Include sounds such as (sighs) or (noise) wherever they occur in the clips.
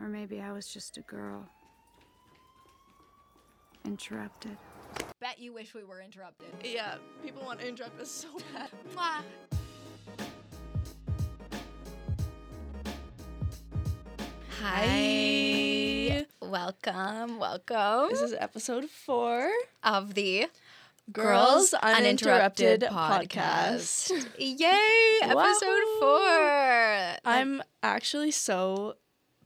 Or maybe I was just a girl. Interrupted. Bet you wish we were interrupted. Yeah, people want to interrupt us so (laughs) bad. Mwah. Hi. Welcome, welcome This is episode four. of the Girls Uninterrupted Uninterrupted podcast. podcast. Yay! Episode Wahoo. four. I'm actually so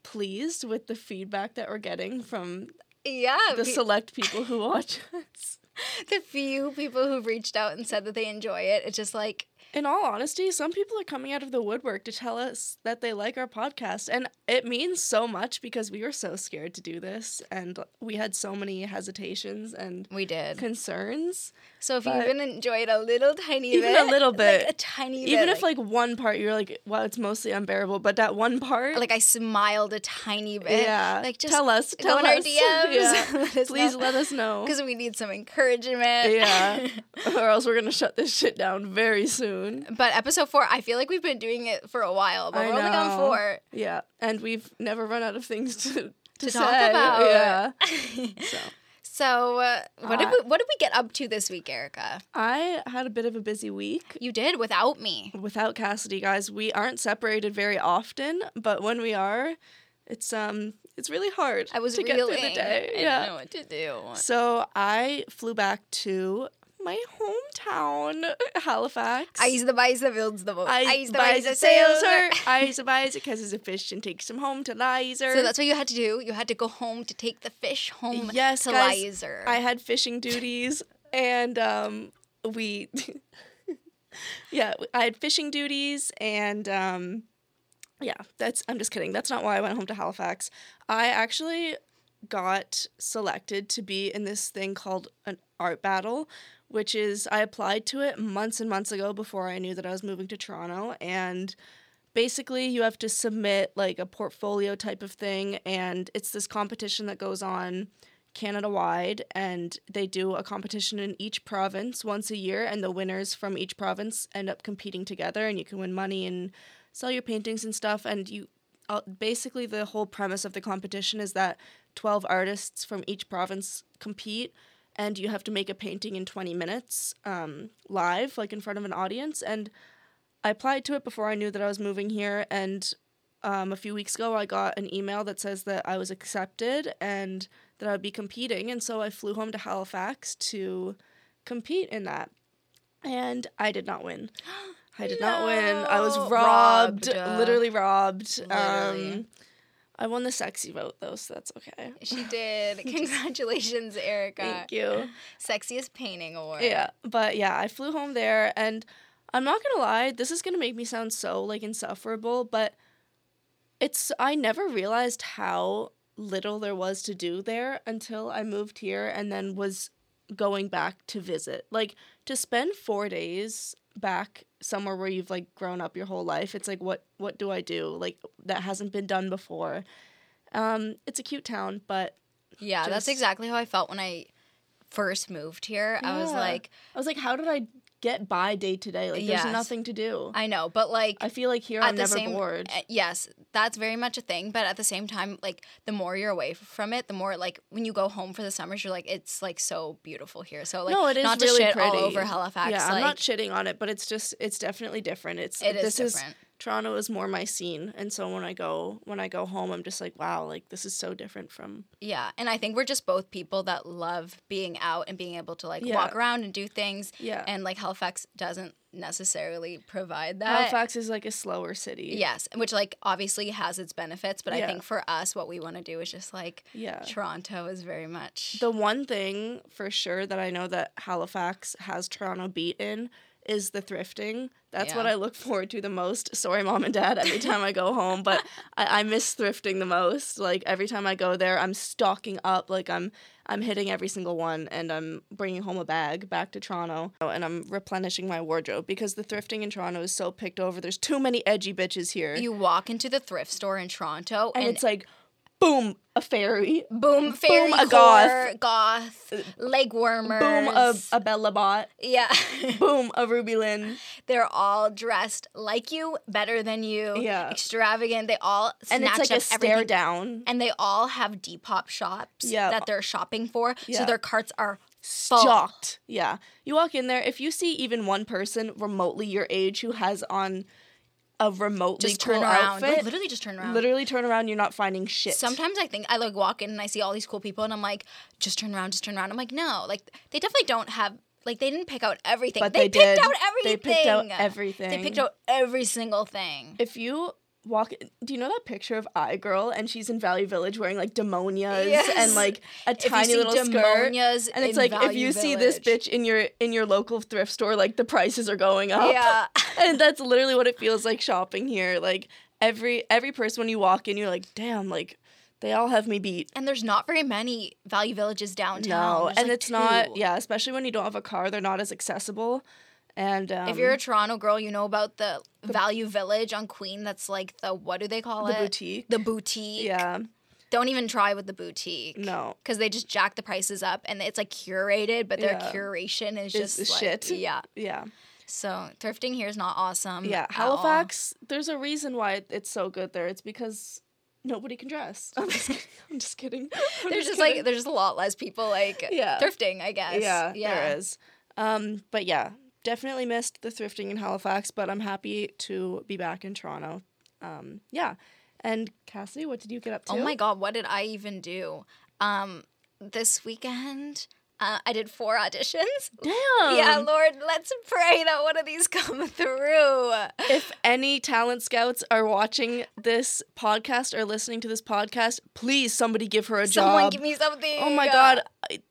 pleased with the feedback that we're getting from yeah, the select people who watch us. (laughs) the few people who've reached out and said that they enjoy it. It's just like In all honesty, some people are coming out of the woodwork to tell us that they like our podcast. And it means so much because we were so scared to do this and we had so many hesitations and we did. concerns. So if you even enjoyed a little tiny Even bit, a little like bit. a tiny Even bit, if like one part you're like, wow, it's mostly unbearable, but that one part like I smiled a tiny bit. Yeah. Like just tell us. Tell in our us. (laughs) DMs. Yeah. (laughs) let us Please know. let us know. (laughs) because we need some encouragement. Yeah. or else we're gonna shut this shit down very soon. But episode four, I feel like we've been doing it for a while, but I we're only on four Yeah. And we've never run out of things to to, to say. talk about. Yeah. (laughs) So so uh, what did Uh, we what did we get up to this week, Erica? I had a bit of a busy week. You did without me. Without Cassidy, guys, we aren't separated very often, but when we are, it's um it's really hard I was to get through the day. I yeah. didn't know what to do. So I flew back to my hometown, Halifax. Ice the buys the builds the boat. I Ice the buys the sails her. I use the (laughs) buys it catches a fish and takes him home to Lizer. So that's what you had to do. You had to go home to take the fish home Yes, to guys, Lizer. I had fishing duties, and um, we, (laughs) yeah, I had fishing duties, and um, yeah, that's. I'm just kidding. That's not why I went home to Halifax. I actually got selected to be in this thing called an art battle, which is I applied to it months and months ago before I knew that I was moving to Toronto, and basically you have to submit like a portfolio type of thing and it's this competition that goes on Canada wide and they do a competition in each province once a year and the winners from each province end up competing together and you can win money and sell your paintings and stuff and you uh, basically the whole premise of the competition is that 12 artists from each province compete and you have to make a painting in 20 minutes um, live like in front of an audience and I applied to it before I knew that I was moving here, and um, a few weeks ago I got an email that says that I was accepted and that I would be competing, and so I flew home to Halifax to compete in that, and I did not win. I did not win. I was (gasps) robbed, Robbed. literally robbed. Literally. Um, I won the sexy vote though, so that's okay. she (laughs) did. (laughs) Congratulations, Erica. Thank you. Sexiest painting award. Yeah, but yeah, I flew home there, and I'm not gonna lie, this is gonna make me sound so like insufferable, but it's I never realized how little there was to do there until I moved here and then was going back to visit. Like to spend four days back somewhere where you've like grown up your whole life, it's like what what do I do? Like that hasn't been done before. Um, it's a cute town, but Yeah, that's exactly how I felt when I first moved here. I was like, I was like, how did I get by day to day? Like Yes. there's nothing to do. I know, but like I feel like here at I'm the never same bored. uh, yes, that's very much a thing, but at the same time like the more you're away from it, the more like when you go home for the summers, you're like it's like so beautiful here. So like no, it is not really to shit pretty. all over Halifax Yeah, like I'm not shitting on it, but it's just it's definitely different. It's it is this different. is Toronto is more my scene, and so when I go when I go home, I'm just like, wow, like this is so different from. Yeah, and I think we're just both people that love being out and being able to like Yeah. walk around and do things. Yeah. And like Halifax doesn't necessarily provide that. Halifax is like a slower city. Yes, which like obviously has its benefits, but I think for us, what we want to do is just like Yeah. Toronto is very much. The one thing for sure that I know that Halifax has Toronto beat in is the thrifting. That's what I look forward to the most. Sorry, mom and dad, every time I go home, but (laughs) I, I miss thrifting the most. Like every time I go there, I'm stocking up. Like I'm I'm hitting every single one, and I'm bringing home a bag back to Toronto, and I'm replenishing my wardrobe because the thrifting in Toronto is so picked over. There's too many edgy bitches here, you walk into the thrift store in Toronto and, and, it's like boom, a fairy. Boom, fairy a goth. goth, uh, leg warmers. Boom, a, a Bella Bot. yeah. (laughs) Boom, a Ruby Lynn. They're all dressed like you, better than you, Yeah. extravagant. They all snatch And it's like up a stare everything. down. And they all have Depop shops Yeah. that they're shopping for. Yeah. So their carts are. Stocked. Yeah. You walk in there, if you see even one person remotely your age who has on a remotely Just cool turn around. outfit, Like, literally just turn around. literally turn around, you're not finding shit. Sometimes I think I like walk in and I see all these cool people and I'm like, just turn around, just turn around. I'm like, no, like they definitely don't have like they didn't pick out everything. But they, they picked did. out everything. They picked out everything. They picked out every single thing. if you walk do you know that picture of i girl and she's in Value Village wearing like demonias Yes. and like a If tiny little skirt? demonias and it's like if Value you see this bitch in your in your local thrift store like the prices are going up. Yeah. (laughs) and that's literally what it feels like shopping here. Like every every person when you walk in you're like damn like they all have me beat. And there's not very many Value Villages downtown. no There's, and like, it's not yeah especially when you don't have a car they're not as accessible and um, If you're a Toronto girl, you know about the, Value Village on Queen. That's like the what do they call the it? The boutique The boutique. yeah Don't even try with the boutique. no Because they just jack the prices up and it's like curated, but their Yeah. curation is just like, shit. Yeah. yeah So thrifting here is not awesome. Yeah. Halifax. There's a reason why it's so good there. It's because nobody can dress. (laughs) I'm just kidding. I'm just kidding. (laughs) I'm There's just kidding. like there's just a lot less people like Yeah. thrifting, I guess. yeah, Yeah. there is. Um, but yeah, definitely missed the thrifting in Halifax. But I'm happy to be back in Toronto. Um, yeah, and Cassidy, what did you get up to? Oh my god, what did I even do? Um, this weekend, uh, I did four auditions. (laughs) Damn. yeah, Lord, let's pray that one of these (laughs) come through. if any talent scouts are watching this podcast or listening to this podcast, please somebody give her a Someone job. give me something. oh my god.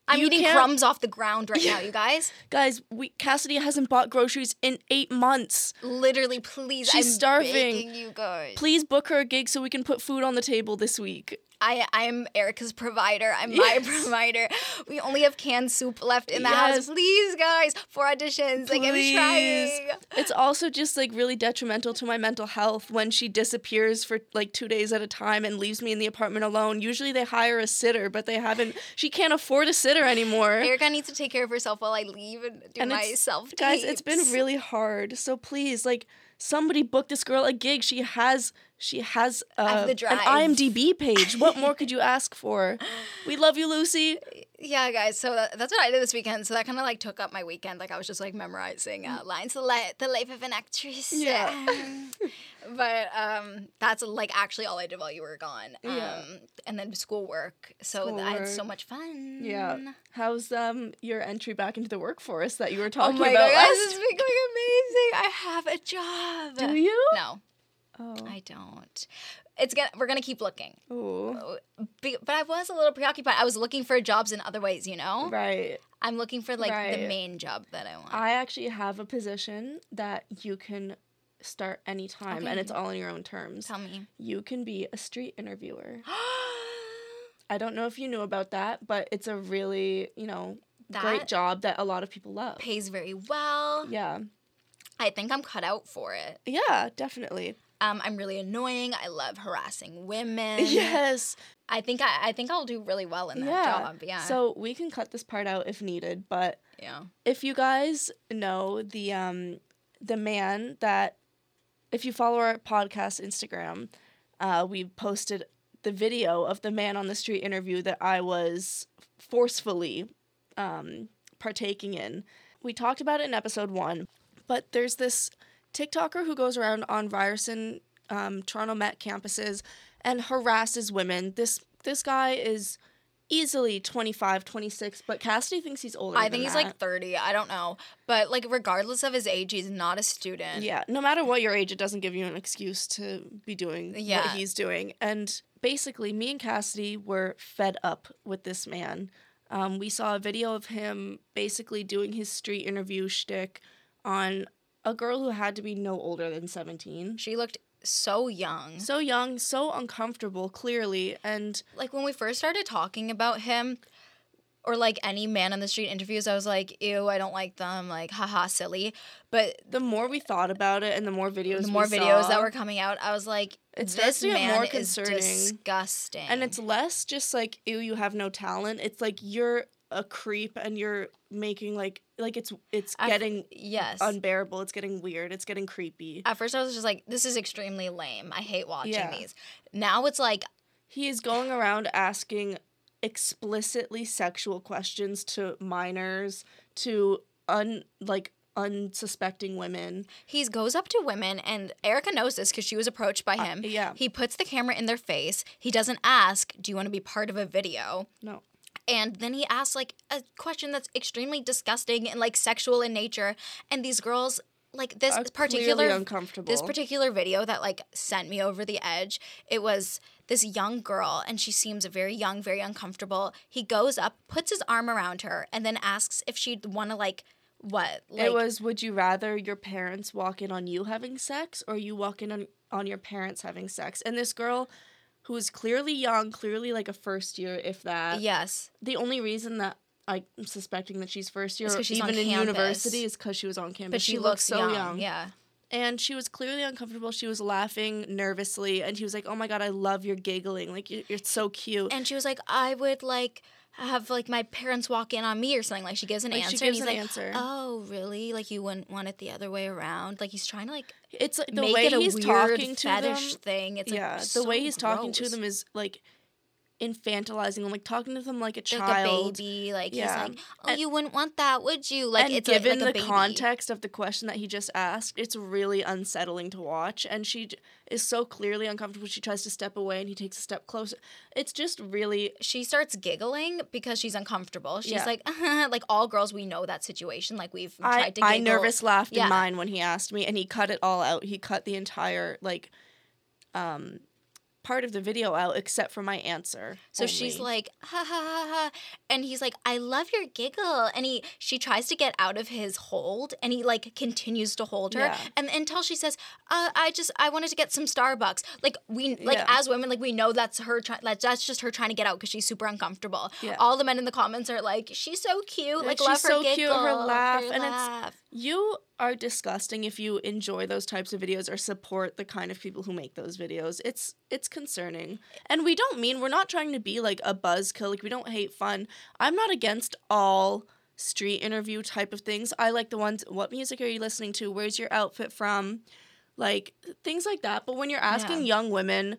I'm eating can't- crumbs off the ground right now, you (laughs) guys. Guys, we Cassidy hasn't bought groceries in eight months. Literally, please. She's I'm starving. you guys. Please book her a gig so we can put food on the table this week. I I am Erica's provider. I'm my provider. We only have canned soup left in the house. Please, guys, for auditions. Like I'm Please. trying. It's also just like really detrimental to my mental health when she disappears for like two days at a time and leaves me in the apartment alone. Usually they hire a sitter, but they haven't. She can't afford a sitter anymore. Erica needs to take care of herself while I leave and do And my self Guys, it's been really hard. So please, like, somebody book this girl a gig. She has she has uh, an. IMDb page. what more could you (laughs) ask for? We love you, Lucy. yeah, guys. So that, that's what I did this weekend. So that kind of like took up my weekend. Like I was just like memorizing uh, lines, the, li- the life of an actress. Yeah. Um, (laughs) but um, that's like actually all I did while you were gone. Um, Yeah. And then schoolwork. So I had so much fun. Yeah. How's um your entry back into the workforce that you were Oh talking my about god, last? this is becoming amazing. I have a job. Do you? No, Oh. I don't. It's gonna. We're gonna keep looking. Ooh. Uh, be- But I was a little preoccupied. I was looking for jobs in other ways. You know, Right. I'm looking for like the main job that I want. I actually have a position that you can start anytime and it's all in your own terms. Tell me. You can be a street interviewer. (gasps) I don't know if you knew about that, but it's a really, you know, great job that a lot of people love. pays very well. Yeah. I think I'm cut out for it. Yeah, definitely. Um, I'm really annoying. I love harassing women. (laughs) Yes. I think I, I think I'll do really well in that Yeah. job. Yeah. So we can cut this part out if needed, but yeah. if you guys know the um the man that if you follow our podcast Instagram, uh, we posted the video of the man on the street interview that I was forcefully um, partaking in. We talked about it in episode one, but there's this TikToker who goes around on Ryerson, um, Toronto Met campuses and harasses women. This this guy is easily 25, 26, but Cassidy thinks he's older. I think he's that. like 30. I don't know. But like regardless of his age, he's not a student. Yeah, no matter what your age, it doesn't give you an excuse to be doing Yeah. what he's doing. And basically, me and Cassidy were fed up with this man. Um, we saw a video of him basically doing his street interview shtick on a girl who had to be no older than 17. She looked so young. So young, so uncomfortable, clearly. And like when we first started talking about him, or like any man on the street interviews, I was like, ew, I don't like them, like haha, silly. But The more we thought about it and the more videos the more videos saw, that were coming out, I was like, It starts this man more is concerning. disgusting. and it's less just like ew you have no talent. It's like you're a creep and you're making like like it's it's At f- getting yes. unbearable. It's getting weird. It's getting creepy. At first, I was just like, this is extremely lame. I hate watching Yeah. these. Now it's like, He is going around asking explicitly sexual questions to minors, to un like unsuspecting women. he goes up to women, and Erica knows this because she was approached by him. Uh, yeah. He puts the camera in their face. He doesn't ask, do you want to be part of a video? No. And then he asks like a question that's extremely disgusting and like sexual in nature. And these girls, like this Are particular uncomfortable. this particular video that like sent me over the edge. It was this young girl, and she seems very young, very uncomfortable. He goes up, puts his arm around her, and then asks if she'd want to like what? Like, it was would you rather your parents walk in on you having sex or you walk in on, on your parents having sex? And this girl who is clearly young, clearly like a first year, if that. yes. The only reason that I'm suspecting that she's first year, It's or 'cause she's even in university, is because she was on campus. But she, looks, so young. young. Yeah. And she was clearly uncomfortable. She was laughing nervously, and he was like, "Oh my god, I love your giggling. Like you're, you're so cute." And she was like, I would like have like my parents walk in on me or something. Like she gives an Like, she answer. gives and an he's like, answer. Oh, really? Like you wouldn't want it the other way around? Like he's trying to like it's like the make way it a he's talking to them. thing. It's yeah, like the so way he's talking to them is like infantilizing them, like talking to them like a like a child. baby. Like Yeah. he's like, oh, And- you wouldn't want that, would you? Like and it's given like, like the context of the question that he just asked, it's really unsettling to watch. And she j- is so clearly uncomfortable. She tries to step away, and he takes a step closer. It's just really She starts giggling because she's uncomfortable. She's Yeah. like, (laughs) like all girls, we know that situation. Like we've I, tried to giggle. I nervous laughed Yeah. in mine when he asked me, and he cut it all out. He cut the entire like um part of the video out except for my answer. So she's like, ha ha ha ha, and he's like, I love your giggle, and he she tries to get out of his hold, and he like continues to hold her, Yeah. and until she says, uh, I just I wanted to get some Starbucks. Like we like Yeah. as women, like we know that's her trying, like that's just her trying to get out because she's super uncomfortable. Yeah. All the men in the comments are like, she's so cute, like she's love her so giggle, cute, her laugh, her and it's- laugh. you are disgusting if you enjoy those types of videos or support the kind of people who make those videos. It's it's concerning. And we don't mean we're not trying to be like a buzzkill, like we don't hate fun. I'm not against all street interview type of things. I like the ones what music are you listening to? Where's your outfit from? Like things like that. But when you're asking young women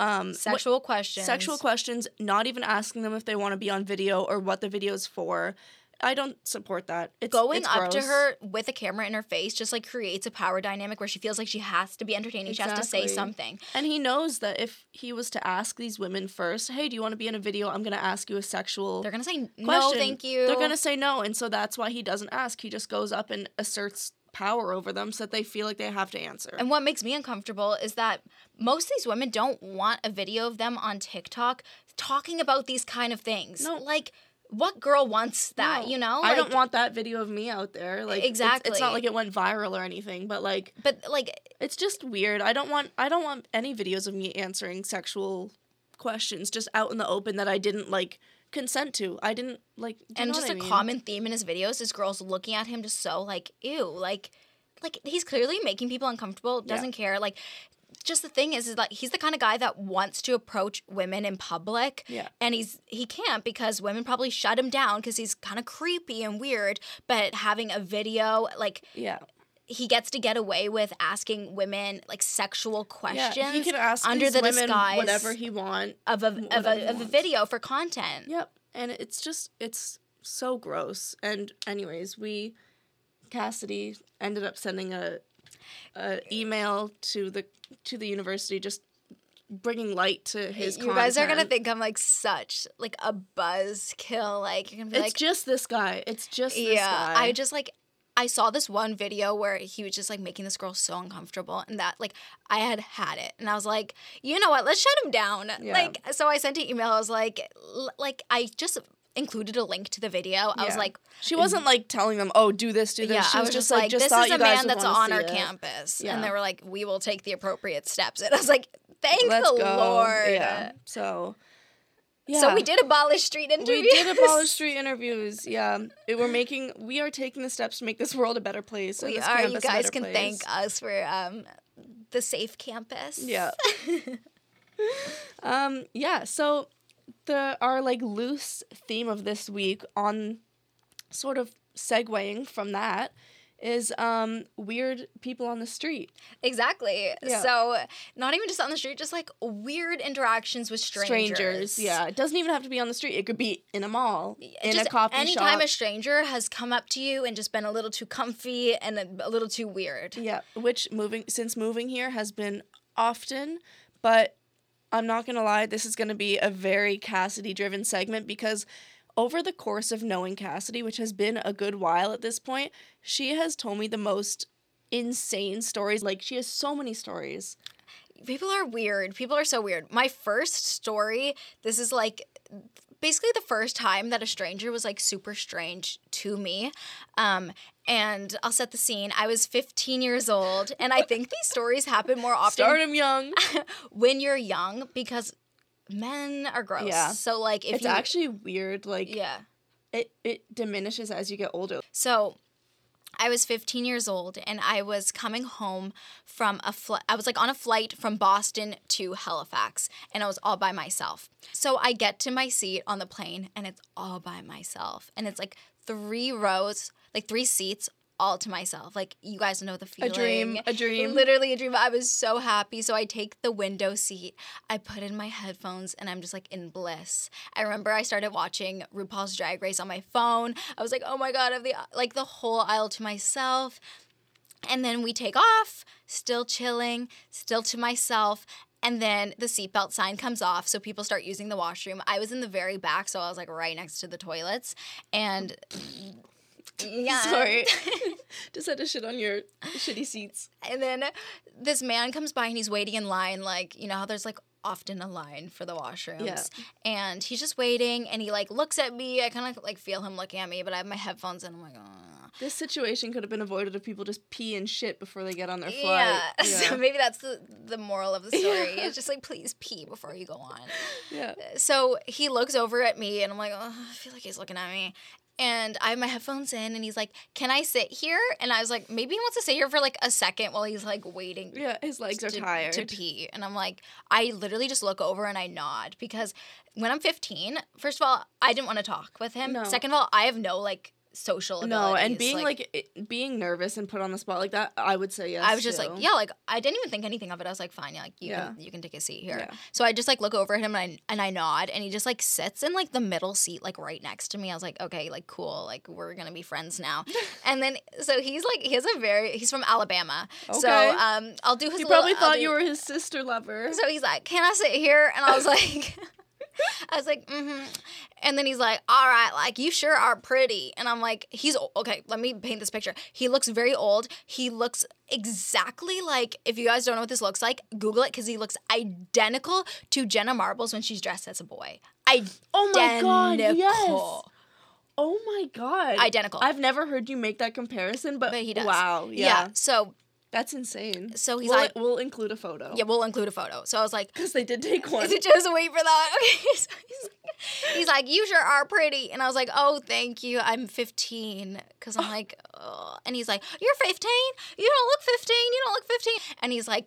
um what- sexual questions, sexual questions, not even asking them if they want to be on video or what the video's for. I don't support that. It's going it's up to her with a camera in her face just like creates a power dynamic where she feels like she has to be entertaining. She has to say something. And he knows that if he was to ask these women first, hey, do you want to be in a video? I'm going to ask you a sexual They're gonna say no, question. thank you. They're going to say no. And so that's why he doesn't ask. He just goes up and asserts power over them so that they feel like they have to answer. And what makes me uncomfortable is that most of these women don't want a video of them on TikTok talking about these kind of things. No. Like, what girl wants that? No, You know, I don't want that video of me out there. Like it's- It's, not like it went viral or anything, but like But like, it's just weird. I don't want I don't want any videos of me answering sexual questions just out in the open that I didn't like consent to. I didn't like and just a mean? common theme in his videos is girls looking at him just so like, ew, like, like he's clearly making people uncomfortable. Doesn't care. Like, just the thing is, is like he's the kind of guy that wants to approach women in public. Yeah. And he's he can't because women probably shut him down because he's kind of creepy and weird. But having a video, like Yeah. he gets to get away with asking women like sexual questions Yeah, he can ask under the disguise whatever he want. of a of a, of a video for content. Yep, and it's just it's so gross. And anyways, we Cassidy ended up sending a, a email to the to the university just bringing light to his. you guys are gonna think I'm like such like a buzzkill. Like you're gonna be like it's like, just this guy. It's just this yeah. guy. I just like I saw this one video where he was just like making this girl so uncomfortable, and that like I had had it, and I was like, you know what? Let's shut him down. Yeah. Like so, I sent an email. I was like, l- like I just included a link to the video. I was like, She wasn't like telling them, "Oh, do this, do this." yeah, she I was, was just like, "Just this is a man that's on our it." campus, Yeah. and they were like, we will take the appropriate steps. And I was like, thank Let's the go. Lord. Yeah. So, Yeah. So we did abolish street interviews. We did abolish street interviews. Yeah, It- we're making. We are taking the steps to make this world a better place. We this are. You guys can place. thank us for um, the safe campus. Yeah. (laughs) um. Yeah. So, the our like loose theme of this week on, sort of segueing from that, is um weird people on the street. Exactly. Yeah. So not even just on the street, just like weird interactions with strangers. Yeah. It doesn't even have to be on the street. It could be in a mall, in just a coffee shop. anytime shop. a stranger has come up to you and just been a little too comfy and a, a little too weird. Yeah, which moving since moving here has been often, but I'm not gonna lie, this is gonna be a very Cassidy driven segment because over the course of knowing Cassidy, which has been a good while at this point, she has told me the most insane stories. Like she has so many stories. People are weird. People are so weird. My first story, this is like basically the first time that a stranger was like super strange to me. Um, and I'll set the scene. I was 15 years old, and I think these stories happen more often Start 'em young. (laughs) when you're young because men are gross. Yeah. So like if it's you actually weird. Like yeah. it, it diminishes as you get older. So I was 15 years old and I was coming home from a flight. I was like on a flight from Boston to Halifax and I was all by myself. So I get to my seat on the plane and it's all by myself. And it's like three rows, like three seats all to myself. Like you guys know the feeling. A dream, a dream. Literally a dream. I was so happy. So I take the window seat, I put in my headphones, and I'm just like in bliss. I remember I started watching RuPaul's Drag Race on my phone. I was like, oh my God, I have the like the whole aisle to myself. And then we take off, still chilling, still to myself. And then the seatbelt sign comes off, so people start using the washroom. I was in the very back, so I was like right next to the toilets. And (laughs) (laughs) yeah. Sorry. (laughs) Just had to shit on your shitty seats. And then this man comes by and he's waiting in line, like, you know how there's like often a line for the washrooms. Yeah. And he's just waiting and he like looks at me. I kind of like feel him looking at me, but I have my headphones in. I'm like, oh. This situation could have been avoided if people just pee and shit before they get on their flight. Yeah. So maybe that's the, the moral of the story. It's just like, please pee before you go on. yeah. So he looks over at me and I'm like, oh, I feel like he's looking at me. And I have my headphones in and he's like, Can I sit here? And I was like, Maybe he wants to sit here for like a second while he's like waiting Yeah, his legs are tired. to pee. And I'm like, I literally just look over and I nod because when I'm 15, first of all, I didn't want to talk with him. No. Second of all, I have no like social No, and being like, it, being nervous and put on the spot like that, I would say yes. I was just too. like, yeah, like I didn't even think anything of it. I was like, fine, yeah, like you Yeah. can you can take a seat here. Yeah. So I just like look over at him and I and I nod and he just like sits in like the middle seat, like right next to me. I was like, okay, like cool, like we're gonna be friends now. (laughs) and then so he's like he has a very he's from Alabama. So um I'll do his He probably thought do- you were his sister lover. So he's like, "Can I sit here?" And I was (laughs) like, (laughs) "I was like, mm-hmm." And then he's like, "All right, like you sure are pretty." And I'm like, "He's okay." Let me paint this picture. He looks very old. He looks exactly like if you guys don't know what this looks like, Google it because he looks identical to Jenna Marbles when she's dressed as a boy. Identical. Oh my god, yes. Oh my god. Identical. I've never heard you make that comparison, but, But he does. wow, Yeah. yeah. So That's insane. So he's we'll, like- we'll include a photo. yeah, we'll include a photo. So I was like, Because they did take (laughs) one. just wait for that. (laughs) Okay. So he's, like, he's like, you sure are pretty. And I was like, oh, thank you. I'm 15. Because I'm oh. like, oh. And he's like, you're 15? You don't look 15. You don't look 15. And he's like,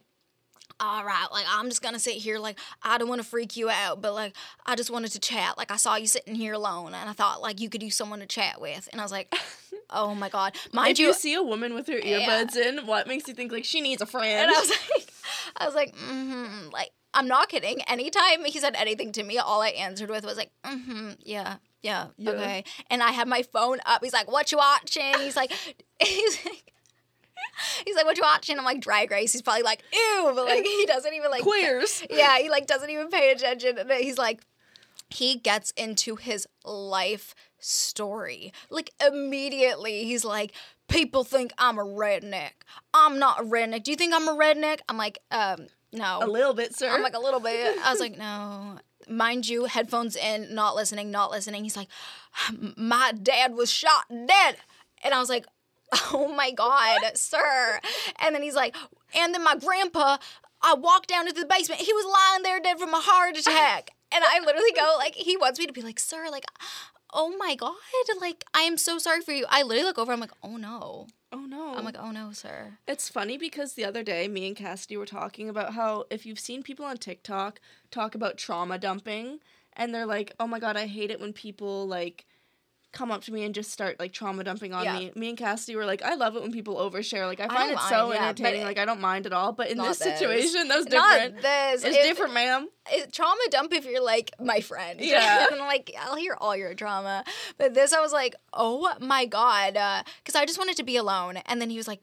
all right, like I'm just gonna sit here. Like I don't want to freak you out, but like I just wanted to chat. Like I saw you sitting here alone, and I thought like you could use someone to chat with. And I was like, (laughs) oh my god, mind if you, you see a woman with her Yeah. earbuds in, what makes you think like she needs a friend? and I was (laughs) like, I was like, mm-hmm. Like, I'm not kidding. Anytime he said anything to me, all I answered with was like, mm-hmm, yeah, yeah, Yeah. okay. And I had my phone up. He's like, what you watching? He's like, (laughs) he's like, (laughs) he's like, what you watching? I'm like, Drag Race. He's probably like, ew, but like he doesn't even like Queers. (laughs) yeah, he like doesn't even pay attention. And he's like, he gets into his life story. Like immediately, he's like, people think I'm a redneck. I'm not a redneck. Do you think I'm a redneck? I'm like, um, no. A little bit, sir. I'm like a little bit. I was like, no. Mind you, headphones in, not listening, not listening. He's like, my dad was shot dead. And I was like, oh my God, sir. And then he's like, and then my grandpa, I walked down into the basement. He was lying there dead from a heart attack. And I literally go like he wants me to be like, "Sir, like oh my god, like I am so sorry for you." I literally look over I'm like, "Oh no." Oh no. I'm like, "Oh no, sir." It's funny because the other day, me and Cassidy were talking about how if you've seen people on TikTok talk about trauma dumping, and they're like, "Oh my god, I hate it when people like come up to me and just start like trauma dumping on Yeah. me." Me and Cassidy were like, "I love it when people overshare. Like, I find don't it so yeah, entertaining. it- like, I don't mind at all. But in this this. situation, that was different. Not this. It's If- different, ma'am. it, trauma dump if you're like my friend. (laughs) Yeah. and like I'll hear all your trauma. But this I was like, oh my god, uh, because I just wanted to be alone. And then he was like,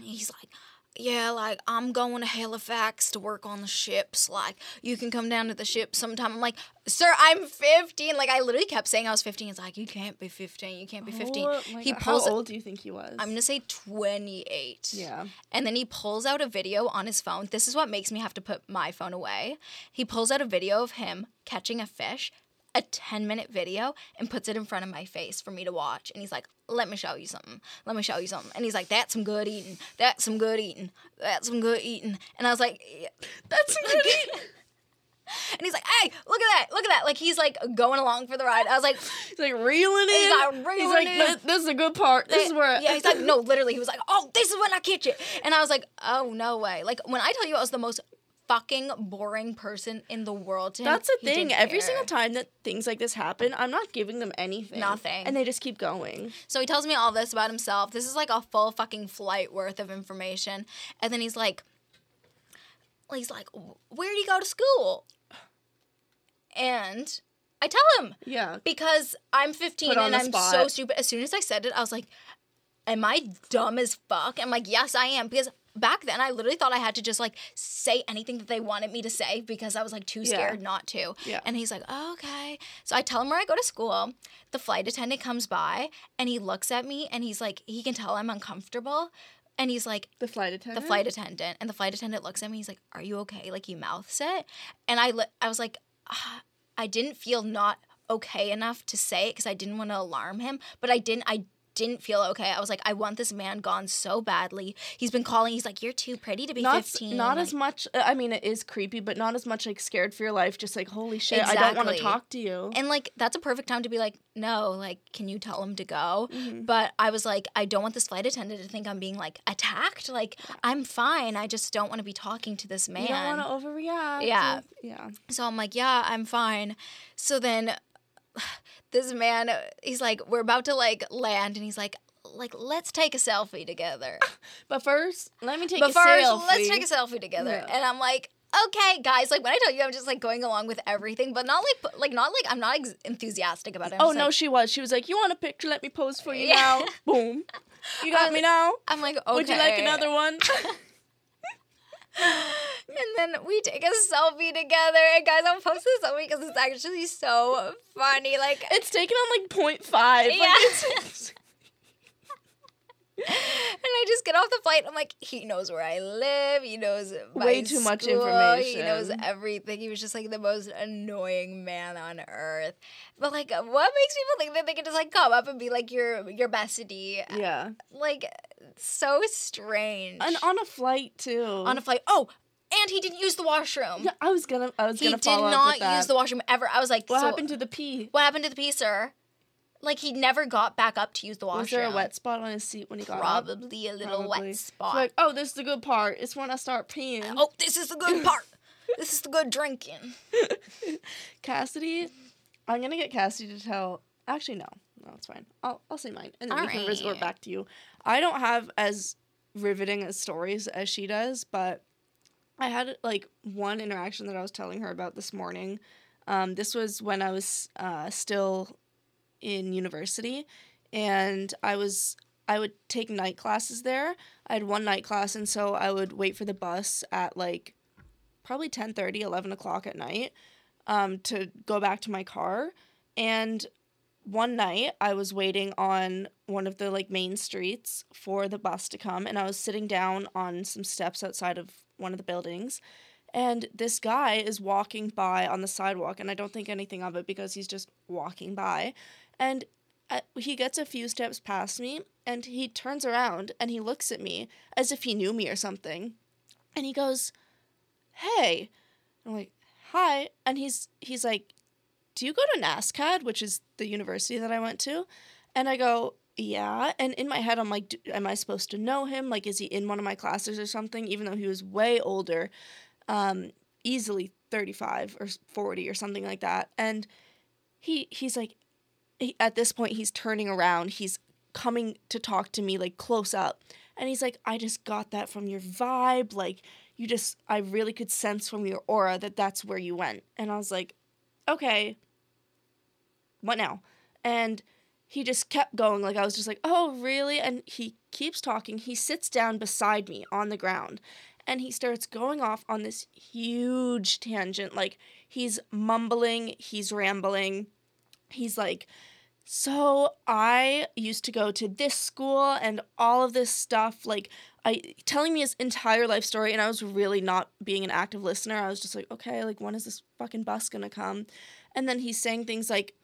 he's like. Yeah, like I'm going to Halifax to work on the ships. Like you can come down to the ship sometime. I'm like, sir, I'm 15. Like I literally kept saying I was 15. He's like, you can't be 15. You can't be 15. Oh he God. pulls. How old do you think he was? I'm gonna say 28. yeah. And then he pulls out a video on his phone. This is what makes me have to put my phone away. He pulls out a video of him catching a fish, a 10 minute video, and puts it in front of my face for me to watch. And he's like, let me show you something. Let me show you something. And he's like, that's some good eating. That's some good eating. That's some good eating. And I was like, "Yeah." (laughs) That's some good. (laughs) Eating. And he's like, hey, look at that. Look at that. Like he's like going along for the ride. I was like, He's like reeling in. He's like He's like, in. "This- this is a good part. This is where. yeah, he's like, (laughs) no, literally, he was like, oh, this is when I catch it, and I was like, oh no way. Like when I tell you, I was the most fucking boring person in the world him. That's the thing. Every care. single time that things like this happen, I'm not giving them anything. Nothing. And they just keep going. So he tells me all this about himself. This is like a full fucking flight worth of information, and then he's like, he's like, where did he go to school? And I tell him Yeah. because I'm 15 and I'm spot. so stupid. As soon as I said it, I was like, "Am I dumb as fuck?" I'm like, "Yes, I am." Because back then, I literally thought I had to just like say anything that they wanted me to say because I was like too Yeah. scared not to. Yeah. And he's like, oh, "Okay." So I tell him where I go to school. The flight attendant comes by and he looks at me and he's like, he can tell I'm uncomfortable. And he's like, The flight attendant. the flight attendant and the flight attendant looks at me he's like are you okay like he mouths it and i li- i was like ah, i didn't feel not okay enough to say it because i didn't want to alarm him but i didn't i didn't feel okay i was like i want this man gone so badly he's been calling he's like you're too pretty to be Not, 15 not like, as much. uh, I mean, it is creepy, but not as much like scared for your life. Just like, holy shit, I don't want to talk to you. and like that's a perfect time to be like no like can you tell him to go Mhm. but i was like i don't want this flight attendant to think i'm being like attacked like i'm fine i just don't want to be talking to this man You don't want to overreact. Yeah. Yeah. So I'm like, yeah, I'm fine. So then this man, he's like, we're about to like land, and he's like, like let's take a selfie together. (laughs) But first, let me take but a first, selfie. let's take a selfie together. Yeah. And I'm like, okay, guys. Like when I tell you, I'm just like going along with everything, but not like like not like I'm not ex- enthusiastic about it. I'm Oh no, like- she was. She was like, "You want a picture? Let me pose for you Yeah. now." Boom. You (laughs) got me now. I'm like, okay. Would you like another one? (laughs) And then we take a selfie together. And guys, I'll post this selfie because it's actually so funny. Like it's taken on like 0.5. Like, Yeah. it's- And (laughs) I just get off the flight. I'm like, he knows where I live. He knows my Way too much information. He knows everything. He was just like the most annoying man on earth. But like, what makes people think that they can just like come up and be like your your bestie? yeah. Like, so strange. And on a flight too. on a flight. Oh, and he didn't use the washroom. yeah, I was gonna. I was he gonna He did not with that. use the washroom ever. I was like, What so happened to the pee? what happened to the pee, sir? Like he never got back up to use the washroom. Was there a wet spot on his seat when he got up? Probably a little Probably. wet spot. Like, oh, this is the good part. It's when I start peeing. Oh, this is the good part. (laughs) this is the good drinking. (laughs) Cassidy, I'm gonna get Cassidy to tell. Actually, no, no, it's fine. I'll I'll say mine, and then we can resort back to you. I don't have as riveting as stories as she does, but I had like one interaction that I was telling her about this morning. Um, this was when I was uh, still in university, and I was I would take night classes there. I had one night class, and so I would wait for the bus at like probably 10 30, 11 o'clock at night um, to go back to my car. And one night I was waiting on one of the like main streets for the bus to come, and I was sitting down on some steps outside of one of the buildings. And this guy is walking by on the sidewalk, and I don't think anything of it because he's just walking by. And uh, he gets a few steps past me, and he turns around and he looks at me as if he knew me or something. And he goes, Hey. I'm like, hi, and he's he's like, do you go to NSCAD, which is the university that I went to? And I go, yeah. And in my head, I'm like, "D- am I supposed to know him? Like, is he in one of my classes or something? Even though he was way older, um, easily 35 or 40 or something like that. And he he's like, at this point, he's turning around. He's coming to talk to me like close up. And he's like, I just got that from your vibe. Like, you just, I really could sense from your aura that that's where you went. And I was like, okay, what now? And he just kept going. Like, I was just like, oh, really? And he keeps talking. He sits down beside me on the ground and he starts going off on this huge tangent. Like, he's mumbling, he's rambling. He's like, so I used to go to this school and all of this stuff, like I telling me his entire life story, and I was really not being an active listener. I was just like, okay, like when is this fucking bus gonna come? And then he's saying things like,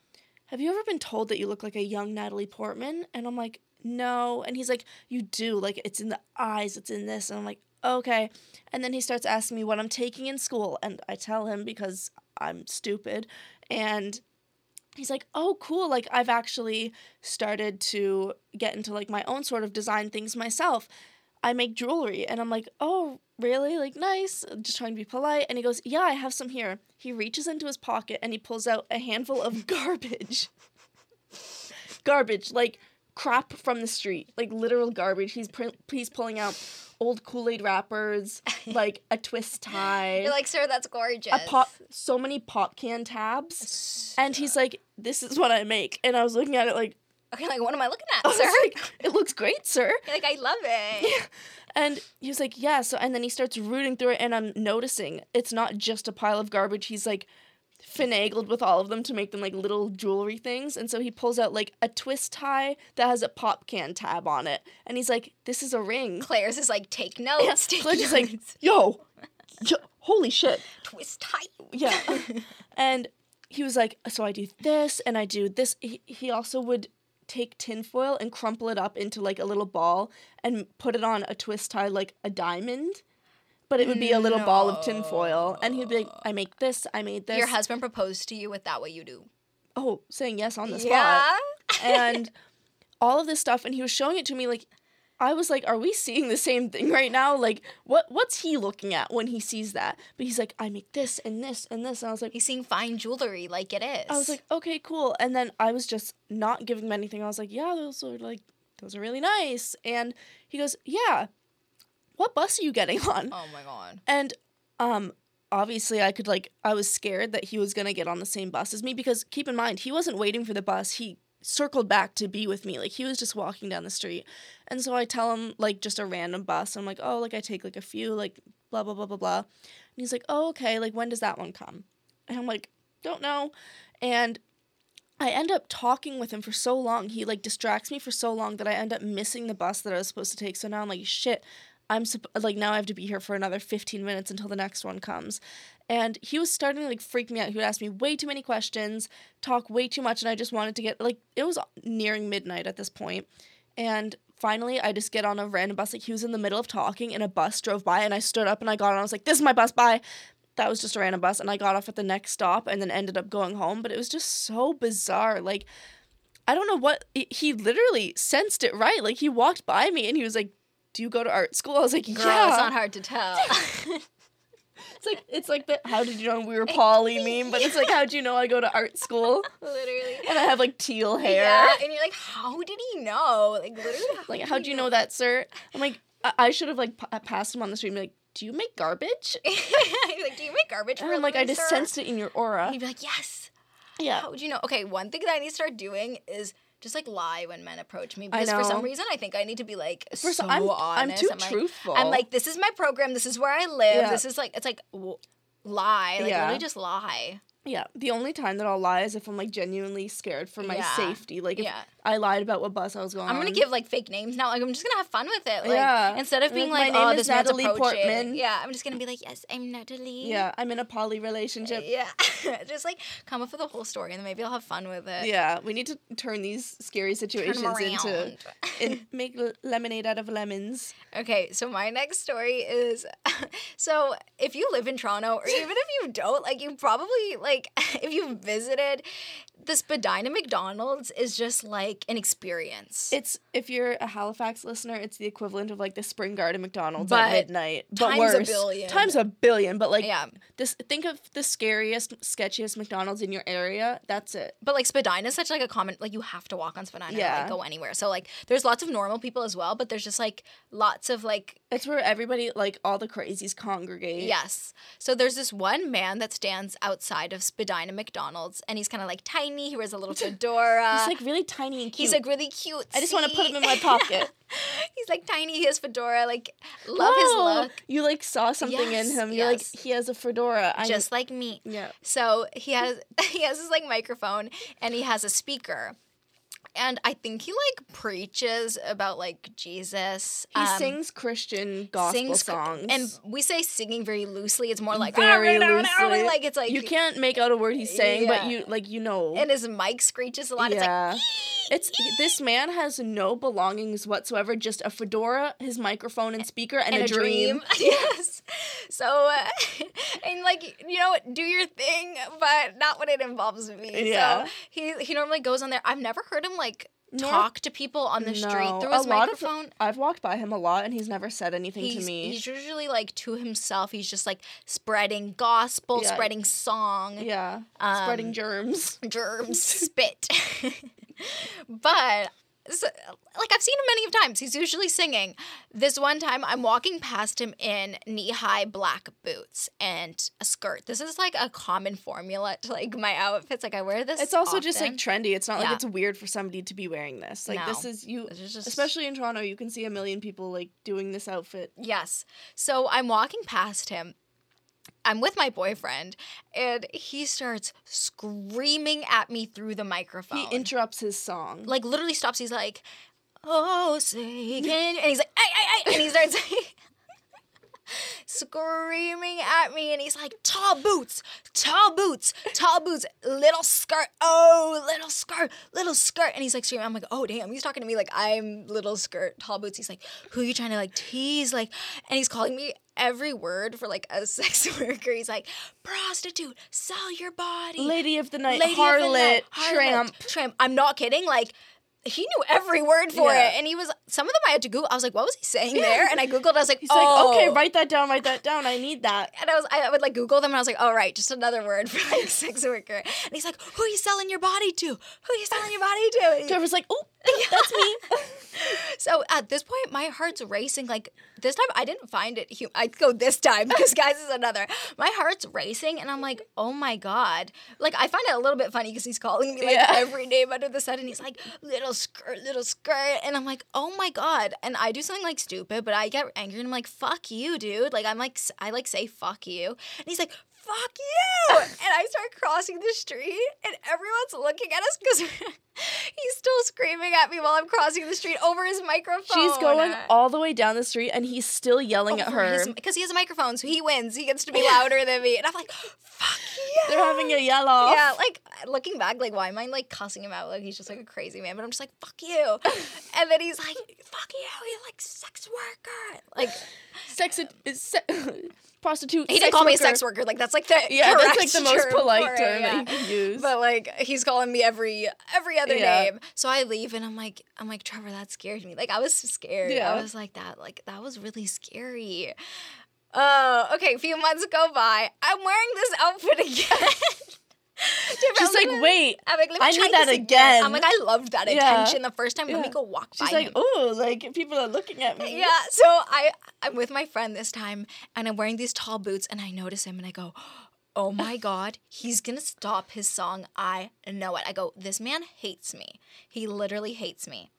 Have you ever been told that you look like a young Natalie Portman? And I'm like, No. And he's like, You do, like it's in the eyes, it's in this. And I'm like, Okay. And then he starts asking me what I'm taking in school, and I tell him because I'm stupid. And he's like, "Oh, cool! Like I've actually started to get into like my own sort of design things myself. I make jewelry." And I'm like, "Oh, really? Like nice." Just trying to be polite. And he goes, "Yeah, I have some here." He reaches into his pocket and he pulls out a handful of (laughs) garbage. garbage, like crap from the street, like literal garbage. He's pr- he's pulling out old Kool-Aid wrappers, (laughs) like a twist tie You're like, sir, that's gorgeous. a pop so many pop can tabs and he's like this is what i make and i was looking at it like, Okay, like, what am I looking (laughs) I at, was sir? like it looks great sir (laughs) You're like, I love it. Yeah. and he was like yeah so and then he starts rooting through it and i'm noticing it's not just a pile of garbage he's like finagled with all of them to make them like little jewelry things and so he pulls out like a twist tie that has a pop can tab on it and he's like this is a ring Claire's is like, take (laughs) notes. yeah. take Claire's just like yo, (laughs) yo holy shit twist tie. Yeah. (laughs) and he was like, so I do this and I do this. He, he also would take tinfoil and crumple it up into like a little ball and put it on a twist tie like a diamond. But it would be a little ball of tinfoil. And he'd be like, I make this, I made this. Your husband proposed to you with that what you do. oh, saying yes on the spot. (laughs) And all of this stuff and he was showing it to me like I was like, are we seeing the same thing right now? Like, what what's he looking at when he sees that? But he's like, I make this and this and this. And I was like, He's seeing fine jewelry like it is. I was like, okay, cool. And then I was just not giving him anything. I was like, yeah, those are like, those are really nice. And he goes, yeah. What bus are you getting (laughs) on? oh my god. And um, obviously, I could like, I was scared that he was gonna get on the same bus as me because keep in mind, he wasn't waiting for the bus. He circled back to be with me. Like he was just walking down the street. And so I tell him like just a random bus. I'm like, oh, like I take like a few, like blah blah blah blah blah. And he's like, oh, okay. Like when does that one come? And I'm like, don't know. And I end up talking with him for so long. He like distracts me for so long that I end up missing the bus that I was supposed to take. So now I'm like, shit. I'm like now I have to be here for another 15 minutes until the next one comes. And he was starting to like freak me out. He would ask me way too many questions, talk way too much, and I just wanted to get like it was nearing midnight at this point. And finally I just get on a random bus. Like he was in the middle of talking and a bus drove by and I stood up and I got on. I was like, This is my bus, bye. That was just a random bus, and I got off at the next stop and then ended up going home. But it was just so bizarre. Like I don't know what he literally sensed it right. Like he walked by me and he was like, "Do you go to art school?" I was like, Girl, "Yeah." it's not hard to tell. (laughs) It's like it's like the how did you know we were poly meme, but it's like how would you know I go to art school Literally. and I have like teal hair. Yeah, and you're like, how did he know? Like literally, how Like how'd he you know that, sir? I'm like I, I should have like p- passed him on the street and be like, "Do you make garbage?" (laughs) Like, do you make garbage And for a I'm like, I just sir?" sensed it in your aura. And you'd be like, yes. Yeah. How would you know? Okay, one thing that I need to start doing is just like lie when men approach me because for some reason I think I need to be like For so I'm- I'm honest. too like, truthful. I'm like, this is my program. This is where I live. Yeah. This is like, it's like w- lie. Like Yeah. literally just lie. Yeah. The only time that I'll lie is if I'm like genuinely scared for my Yeah. safety. Like if Yeah. I lied about what bus I was going I'm gonna give like fake names now. Like I'm just gonna have fun with it. Like Yeah. instead of being Like, like, oh, this man's Natalie approaching. Portman. Yeah, I'm just gonna be like, yes, I'm Natalie. Yeah, I'm in a poly relationship. Yeah. (laughs) just like come up with a whole story and then maybe I'll have fun with it. Yeah, we need to turn these scary situations into and (laughs) make lemonade out of lemons. Okay, so my next story is (laughs) so if you live in Toronto, or even if you don't, like you probably like (laughs) if you visited, the Spadina McDonald's is just like an experience. It's if you're a Halifax listener, it's the equivalent of like the Spring Garden McDonald's But at midnight, but times a billion. Times a billion, but like yeah, this. Think of the scariest, sketchiest McDonald's in your area. That's it. but like Spadina is such like a common like you have to walk on Spadina to Yeah. like go anywhere. So like there's lots of normal people as well, but there's just like lots of like It's where everybody, like all the crazies, congregate. Yes. So there's this one man that stands outside of Spadina McDonald's, and he's kind of like tiny. He wears a little fedora. He's like really tiny and cute. He's like really cute. I just want to put him in my pocket. (laughs) he's like tiny. He has fedora. Like love his look, You like saw something Yes, in him. You're yes. like he has a fedora. I just like me. yeah. So he has (laughs) he has his like microphone, and he has a speaker. And I think he like preaches about like Jesus. He um, sings Christian gospel sings- songs. and we say singing very loosely. It's more like very "Ah, loosely. like it's like you can't make out a word he's saying, Yeah. but you like you know. and his mic screeches a lot. yeah. It's It's this man has no belongings whatsoever. Just a fedora, his microphone and speaker, and, like a, dream. (laughs) yes. So uh, (laughs) and like you know, do your thing, but not when it involves me. Yeah. So he he normally goes on there. I've never heard him like talk to people on the street No, through a his lot of- microphone. I've walked by him a lot, and he's never said anything He's, to me. he's usually like to himself. He's just like spreading gospel, Yeah. spreading song. yeah, Um, spreading germs. germs (laughs) spit (laughs) but so, like i've seen him many of times he's usually singing this one time i'm walking past him in knee-high black boots and a skirt this is like a common formula to like my outfits like i wear this It's also just like trendy. It's not like it's weird for somebody to be wearing this. Like this is you, This is just- especially in Toronto. You can see a million people like doing this outfit. Yes. So I'm walking past him. I'm with my boyfriend, and he starts screaming at me through the microphone. He interrupts his song. like literally stops. He's like, "Oh, say can you-" and he's like, "Ay, ay, ay," and he starts (laughs) screaming at me, and he's like, "Tall boots, tall boots, tall boots, little skirt, oh, little skirt, little skirt," and he's like screaming. I'm like, "Oh, damn!" He's talking to me like I'm little skirt, tall boots. He's like, "Who are you trying to like tease?" Like, and he's calling me every word for like a (laughs) sex worker. He's like, "Prostitute, sell your body." Lady of the night, Lady of the harlot, night, harlot, tramp. tramp. I'm not kidding. Like he knew every word for Yeah. it, and he was some of them I had to Google. I was like, "What was he saying there?" And I googled. I was like, He's "Oh, like, okay, write that down, write that down. I need that. And I was, I would like Google them, and I was like, "Oh, right, just another word for like (laughs) sex worker." And he's like, "Who are you selling your body to? Who are you selling your body to?" (laughs) And he- Trevor's like, oh, (laughs) that's me. so at this point, my heart's racing. Like this time, I didn't find it. Hu- I go this time because guys is another. My heart's racing, and I'm like, oh my god. Like I find it a little bit funny because he's calling me like Yeah. every name under the sun, and he's like, little skirt, little skirt, and I'm like, oh my god. And I do something like stupid, but I get angry, and I'm like, fuck you, dude. Like I'm like, I like say fuck you, and he's like. Fuck you! And I start crossing the street, and everyone's looking at us because (laughs) he's still screaming at me while I'm crossing the street over his microphone. She's going all the way down the street, and he's still yelling oh, at her. because he has a microphone, so he wins. He gets to be (laughs) louder than me, and I'm like, "Fuck you!" They're having a yell off. Yeah, like looking back, like why am I like cussing him out? Like he's just like a crazy man, but I'm just like, "Fuck you!" (laughs) and then he's like, "Fuck you!" He's like sex worker. Like Sex, is se- prostitute. he didn't call me a sex worker. Like that's like the Yeah, that's like the most term polite for term yeah. that you can use. But like he's calling me every every other Yeah. name. So I leave and I'm like I'm like Trevor, that scared me. Like I was scared. Yeah. I was like that. Like that was really scary. Oh, okay. A few months go by. I'm wearing this outfit again. (laughs) She's like, gonna- wait. I'm like, I need that this again. I'm like, I loved that Yeah. attention the first time. Let me Yeah. go walk She's by like, him. oh, like people are looking at me. (laughs) Yeah, so I I'm with my friend this time and I'm wearing these tall boots and I notice him and I go, "Oh my (laughs) god, he's going to stop his song. I know it." I go, "This man hates me. He literally hates me."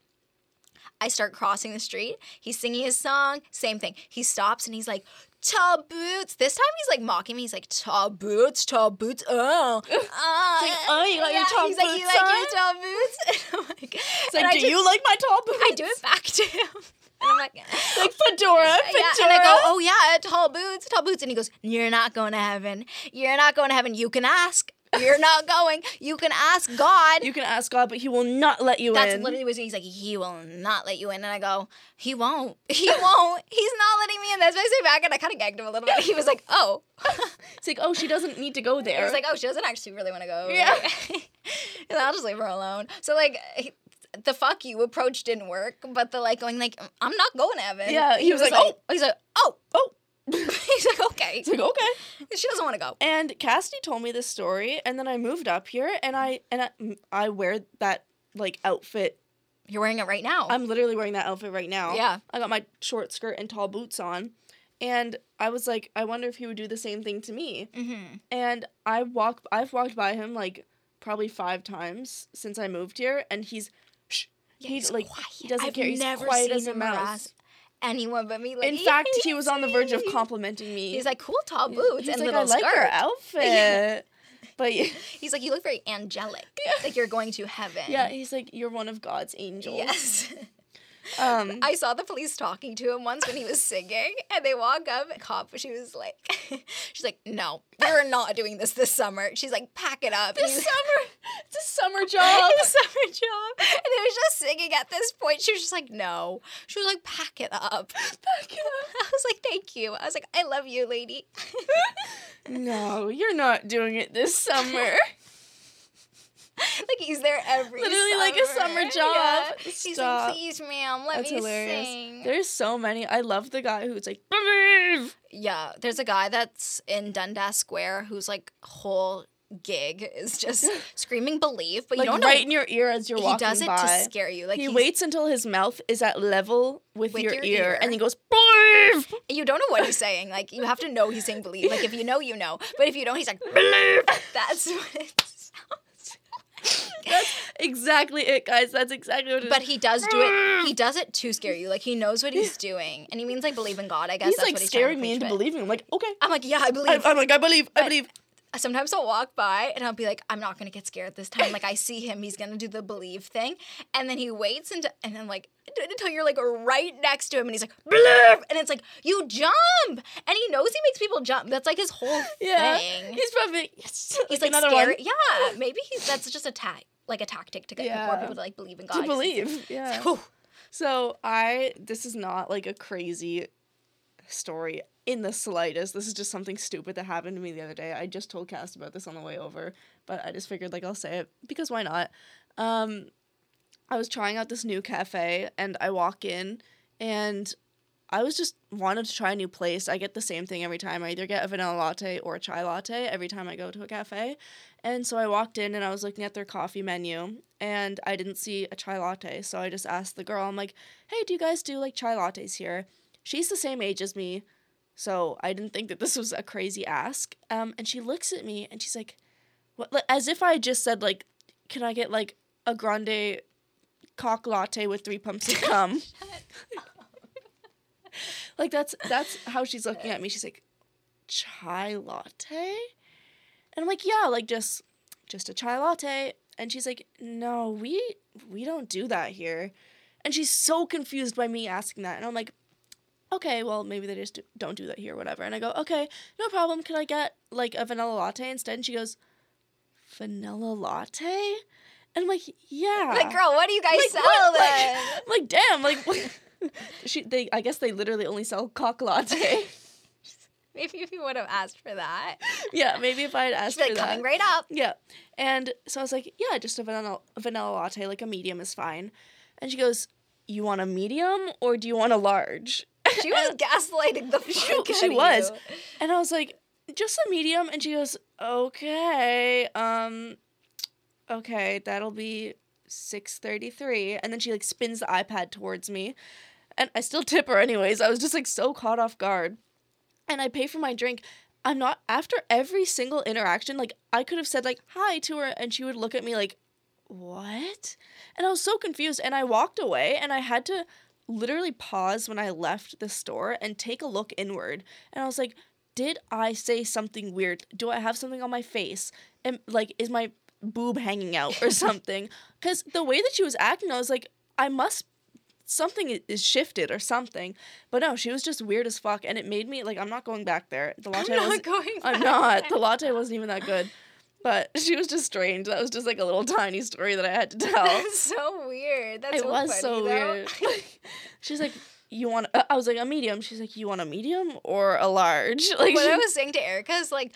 I start crossing the street. He's singing his song. Same thing. He stops and he's like, "Tall boots." This time he's like mocking me. He's like, "Tall boots, tall boots." Oh, uh, (laughs) like, "Oh, you got your tall he's like, "You boots like on?" your tall boots?" (laughs) And I'm like, It's like, do just- you like my tall boots? I do it back to him. (laughs) And I'm like, like fedora, yeah, fedora. and I go, oh yeah, tall boots, tall boots, and he goes, you're not going to heaven. You're not going to heaven. You can ask. You're not going. You can ask God. You can ask God, but He will not let you That's in. That's literally what he's like. He will not let you in, and I go, he won't. He (laughs) won't. He's not letting me in. That's why I say back, and I kind of gagged him a little bit. He was like, oh. (laughs) It's like, oh, she doesn't need to go He there. was like, oh, she doesn't actually really want to go. (laughs) Yeah. and I'll just leave her alone. So like. he- the fuck you approach didn't work, but the like going like I'm not going to heaven. Yeah, he was like, oh. he's like oh oh. He's like okay. It's like okay. She doesn't want to go. And Cassidy told me this story, and then I moved up here, and I and I, I wear that like outfit. You're wearing it right now. I'm literally wearing that outfit right now. Yeah. I got my short skirt and tall boots on, and I was like, I wonder if he would do the same thing to me. mm-hmm. And I walk, I've walked by him like probably five times since I moved here, and he's, Yeah, he's like quiet. he doesn't I've care. He's never quiet seen as a mouse. Anyone but me. Like, In fact, he was on the verge of (laughs) complimenting me. He's like cool tall boots He's and like, little I like skirt. her (laughs) outfit. (laughs) But yeah, He's like, you look very angelic. Yeah. Like you're going to heaven. yeah, he's like, you're one of God's angels. Yes. Um, I saw the police talking to him once when he was singing, and they walk up. Cop, she was like, (laughs) she's like, no, we're not doing this this summer. She's like, pack it up. This summer, (laughs) it's a summer job. It's a summer job. And they was just singing at this point. She was just like, no. She was like, pack it up. (laughs) Pack it up. I was like, thank you. I was like, I love you, lady. No, you're not doing it this summer. (laughs) like he's there every Literally like a summer job. Yeah. He's like, please, ma'am, let That's me hilarious. sing. There's so many. I love the guy who's like, believe. Yeah, there's a guy that's in Dundas Square who's like whole gig is just (laughs) screaming believe, but Like you don't know right in your ear as you're walking by. he does it by. to scare you. Like he waits until his mouth is at level with, With your, your ear, ear. and he goes, believe. you don't know what he's saying. Like you have to know he's saying believe. Like if you know, you know. But if you don't, he's like (laughs) believe. That's what it sounds. That's exactly it, guys. That's exactly what it is. But he does do it. Ah! He does it to scare you. Like he knows what he's doing, and he means like believe in God. I guess he's that's like what he's scaring me into believing. I'm like, okay. I'm like, yeah, I I, believe. I'm like, I believe. I But- believe. Sometimes I'll walk by and I'll be like, I'm not gonna get scared this time. Like I see him, he's gonna do the believe thing, and then he waits until and then like until you're like right next to him, and he's like believe, and it's like you jump, and he knows he makes people jump. That's like his whole (laughs) Yeah. thing. He's probably yes, He's like another scary. one Yeah, maybe he's that's just a like a tactic to get more people to like believe in God. to believe. (laughs) Yeah. Whew. So I this is not like a crazy story in the slightest. This is just something stupid that happened to me the other day. I just told Cass about this on the way over, but I just figured like I'll say it because why not? Um I was trying out this new cafe and I walk in and I was just wanted to try a new place. I get the same thing every time. I either get a vanilla latte or a chai latte every time I go to a cafe. And so I walked in and I was looking at their coffee menu and I didn't see a chai latte. So I just asked the girl, I'm like, hey, do you guys do like chai lattes here? She's the same age as me. So I didn't think that this was a crazy ask. Um, and she looks at me and she's like, what, as if I just said, like, can I get like a grande cock latte with three pumps of cum? (laughs) (laughs) like that's that's how she's looking at me. She's like, chai latte? And I'm like, yeah, like just just a chai latte. And she's like, no, we we don't do that here. And she's so confused by me asking that. And I'm like, okay, well maybe they just do- don't do that here, whatever. And I go, okay, no problem. Can I get like a vanilla latte instead? And she goes, vanilla latte? And I'm like, yeah. Like, girl, what do you guys Like, sell what? then? I'm (laughs) like, damn, like (laughs) she they I guess they literally only sell cock latte. (laughs) Maybe if you would have asked for that, yeah, maybe if I had asked like for that. coming right up. Yeah. And so I was like, yeah, just a vanilla, vanilla latte, like a medium is fine. And she goes, you want a medium or do you want a large? She was gaslighting the (laughs) fuck She- she was. you. And I was like, just a medium. And she goes, okay, um, okay, that'll be 633. And then she like spins the iPad towards me. And I still tip her anyways. I was just like so caught off guard. And I pay for my drink. I'm not after every single interaction, like I could have said like hi to her and she would look at me like, what? And I was so confused and I walked away and I had to literally pause when I left the store and take a look inward. And I was like, did I say something weird? Do I have something on my face? And like, is my boob hanging out or (laughs) something? Because the way that she was acting, I was like, I must something is shifted or something. But no, she was just weird as fuck, and it made me like I'm not going back there. The I'm latte not was going. I'm not. The latte wasn't even that good. But (laughs) she was just strange. That was just like a little tiny story that I had to tell. (laughs) That's so weird. That's it so was funny, so though. weird. (laughs) She's like, "You want?" I was like, "A medium." She's like, "You want a medium or a large?" Like, what she- I was saying to Erica is like,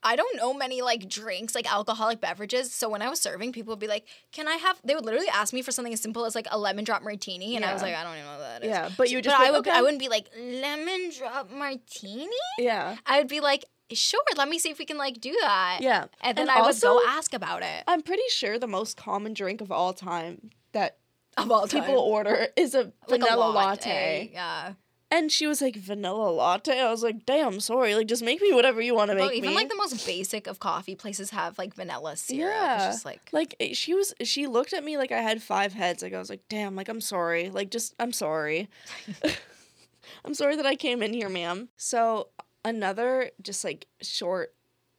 I don't know many like drinks, like alcoholic beverages. So when I was serving, people would be like, "Can I have?" They would literally ask me for something as simple as like a lemon drop martini, and I was like, "I don't even know what that is." yeah, but you would but just. be I would. okay. I wouldn't be like lemon drop martini. Yeah, I would be like, "Sure, let me see if we can like do that." yeah. And then And I also- would go ask about it. I'm pretty sure the most common drink of all time that Of all time. people order is a Like a vanilla latte. Yeah. And she was like, "Vanilla latte." I was like, "Damn, sorry. Like, just make me whatever you want to make even me." like the most basic of coffee places have like vanilla syrup. Yeah. It's just like like eh, she was she looked at me like I had five heads. Like I was like, "Damn, like I'm sorry. Like just I'm sorry. (laughs) (laughs) I'm sorry that I came in here, ma'am." So, another just like short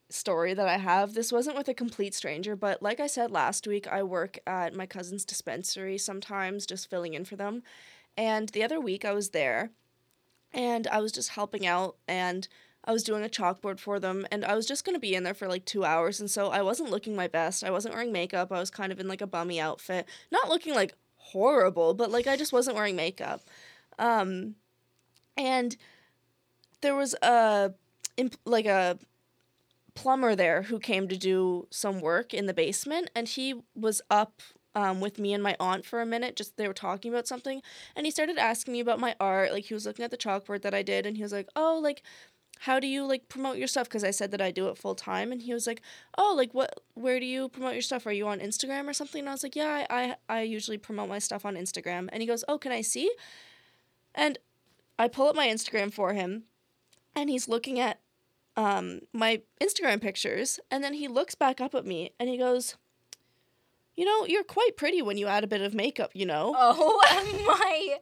story that I have. This wasn't with a complete stranger, but like I said last week, I work at my cousin's dispensary sometimes just filling in for them. And the other week I was there and I was just helping out and I was doing a chalkboard for them and I was just going to be in there for like 2 hours and so I wasn't looking my best. I wasn't wearing makeup. I was kind of in like a bummy outfit. Not looking like horrible, but like I just wasn't wearing makeup. Um and there was a imp- like a plumber there who came to do some work in the basement and he was up um, with me and my aunt for a minute just they were talking about something and he started asking me about my art like he was looking at the chalkboard that i did and he was like oh like how do you like promote your stuff? Because i said that i do it full time and he was like oh like what where do you promote your stuff? Are you on instagram or something? And i was like yeah i i, I usually promote my stuff on instagram. And he goes oh can i see? And i pull up my instagram for him and he's looking at um, my Instagram pictures, and then he looks back up at me and he goes, "You know, you're quite pretty when you add a bit of makeup. You know." Oh (laughs) (laughs) my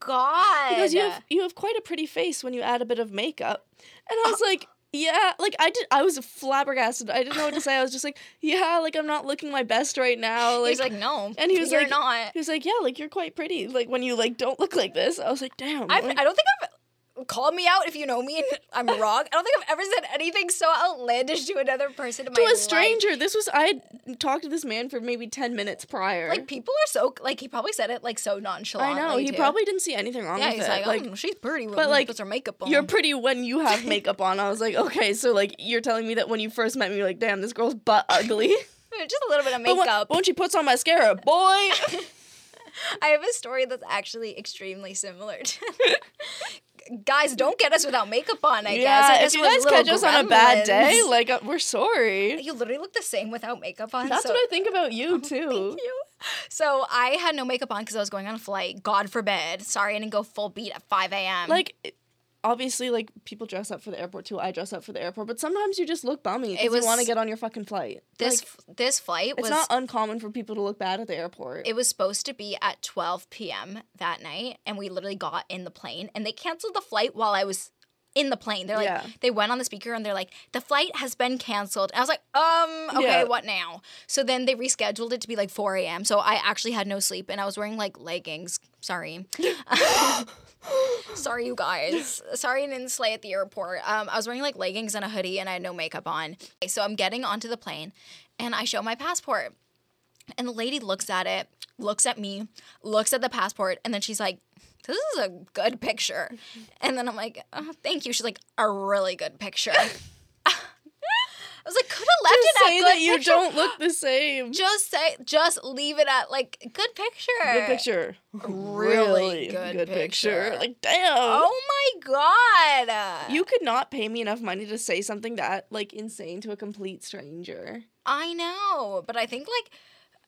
god. He goes, "You have you have quite a pretty face when you add a bit of makeup," and I was like. Yeah, like I did. I was flabbergasted. I didn't know what to say. I was just like, "Yeah, like I'm not looking my best right now." Like, He's like, no. and he was you're like- not. he was like, "Yeah, like you're quite pretty. Like when you like don't look like this." I was like, "Damn." I've, like- I don't think I've called me out if you know me and (laughs) I'm wrong. I don't think I've ever said anything so outlandish to another person in to a life. stranger. This was I had talked to this man for maybe ten minutes prior. Like people are so like he probably said it like so I nonchalantly. know he too. probably didn't see anything wrong yeah. with He's it. like, like oh, she's pretty, but, like, puts her makeup on. You're pretty when you have (laughs) makeup on. I was like, okay, so like you're telling me that when you first met me, you're like, damn, this girl's butt ugly. (laughs) just a little bit of when, makeup. but when she puts on mascara, boy. I have a story that's actually extremely similar. to (laughs) Guys, don't get us without makeup on. I guess. I yeah, guess if you guys catch us on a bad day, like uh, we're sorry. you literally look the same without makeup on. That's so- what I think about you (laughs) too. Thank you. So I had no makeup on because I was going on a flight. God forbid. Sorry, I didn't go full beat at 5 a.m. Like. Obviously, like people dress up for the airport too. I dress up for the airport, but sometimes you just look bummy because you want to get on your fucking flight. this Like, this flight it's was not uncommon for people to look bad at the airport. it was supposed to be at 12 p.m. that night, and we literally got in the plane, and they canceled the flight while I was in the plane. They're like, Yeah. they went on the speaker and they're like, the flight has been canceled. And I was like, um, okay, Yeah. what now? So then they rescheduled it to be like 4 a.m. So I actually had no sleep, and I was wearing like leggings. Sorry. (laughs) Sorry, you guys. Sorry, I didn't slay at the airport. Um, I was wearing like leggings and a hoodie, and I had no makeup on. Okay, so I'm getting onto the plane, and I show my passport, and the lady looks at it, looks at me, looks at the passport, and then she's like, "This is a good picture," and then I'm like, oh, "Thank you." She's like, "A really good picture." (laughs) I was like, "Could have left just it at Just say good that you picture." don't look the same. Just say, just leave it at like good picture. Good picture. Really good picture. Like damn. Oh my god. You could not pay me enough money to say something that like insane to a complete stranger. I know, but I think like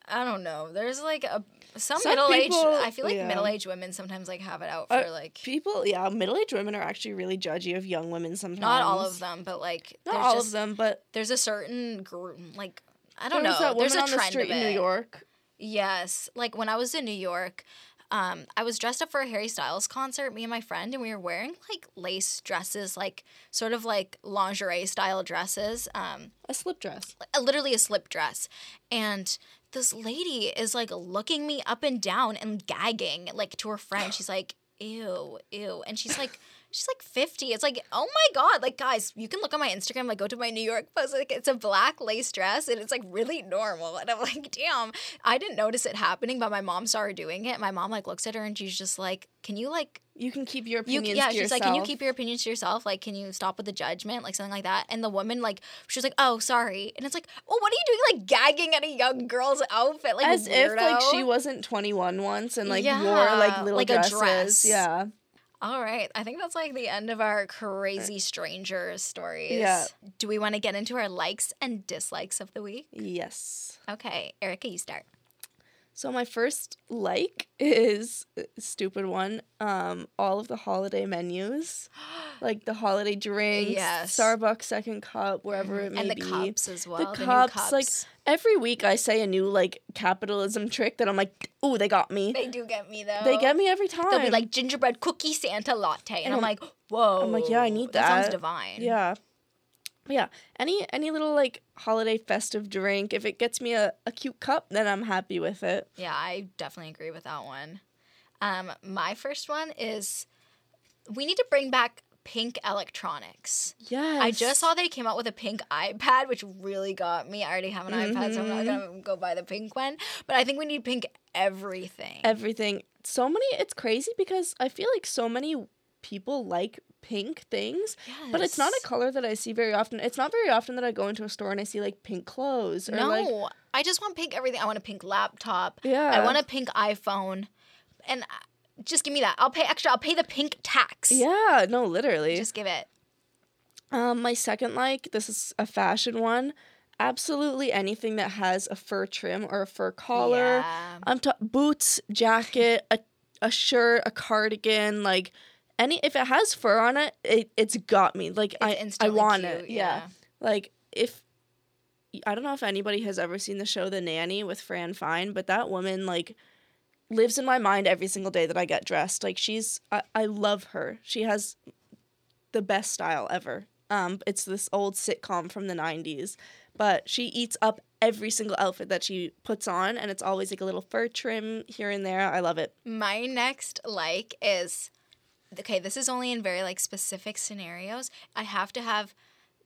I don't know. There's like a some, Some middle aged. I feel like yeah. middle aged women sometimes like have it out Uh, for like People, yeah, middle-aged women are actually really judgy of young women sometimes. not all of them, but like Not all just, of them, but There's a certain group like I don't know. There's woman a on the trend street of in. New York. Yes, like when I was in New York. Um, I was dressed up for a Harry Styles concert, me and my friend, and we were wearing like lace dresses, like sort of like lingerie style dresses. Um, A slip dress. literally a slip dress and this lady is like looking me up and down and gagging like to her friend she's like ew ew and she's like (laughs) She's like 50. It's like, oh my God. Like, guys, you can look on my Instagram, like, go to my New York post. Like, it's a black lace dress and it's like really normal. And I'm like, damn, I didn't notice it happening, but my mom saw her doing it. My mom, like, looks at her and she's just like, can you, like, You can keep your you, opinions yeah, to she's yourself. like, can you keep your opinions to yourself? Like, can you stop with the judgment? Like, something like that. And the woman, like, she was like, oh, sorry. And it's like, well, what are you doing, like, gagging at a young girl's outfit? Like, as if like she wasn't 21 once and like Yeah, wore like little like a dresses. dress. Yeah. All right. I think that's like the end of our crazy stranger stories. Yeah. Do we want to get into our likes and dislikes of the week? Yes. Okay. Erica, you start. So my first like (laughs) is stupid one. Um, all of the holiday menus, (gasps) like the holiday drinks, Yes. Starbucks second cup, wherever it may and the be. cups as well. the new cups, like every week, I say a new like capitalism trick that I'm like, ooh, they got me. They do get me though. They get me every time. They'll be like gingerbread cookie Santa latte, and, And I'm I'm- like, whoa. I'm like, yeah, I need That sounds divine. Yeah. Yeah. Any any little like holiday festive drink, if it gets me a, a cute cup, then I'm happy with it. Yeah, I definitely agree with that one. Um, my first one is we need to bring back pink electronics. Yes. I just saw they came out with a pink iPad, which really got me. I already have an iPad, so I'm not Mm-hmm. gonna go buy the pink one. But I think we need pink everything. everything. So many it's crazy because I feel like so many people like pink things, but it's not a color that I see very often. It's not very often that I go into a store and I see like pink clothes or no, like I just want pink everything. I want a pink laptop. Yeah. I want a pink iPhone, and uh, just give me that. I'll pay extra. I'll pay the pink tax. Yeah, no, literally. Just give it. Um, my second like, this is a fashion one. Absolutely anything that has a fur trim or a fur collar. Yeah. I'm ta- boots, jacket, a a shirt, a cardigan, like any if it has fur on it, it it's got me. Like I I want cute, it. Yeah. Like if I don't know if anybody has ever seen the show The Nanny with Fran Fine, but that woman like lives in my mind every single day that I get dressed. Like she's I, I love her. She has the best style ever. Um it's this old sitcom from the 90s, but she eats up every single outfit that she puts on and it's always like a little fur trim here and there. I love it. My next like is okay, this is only in very like specific scenarios. I have to have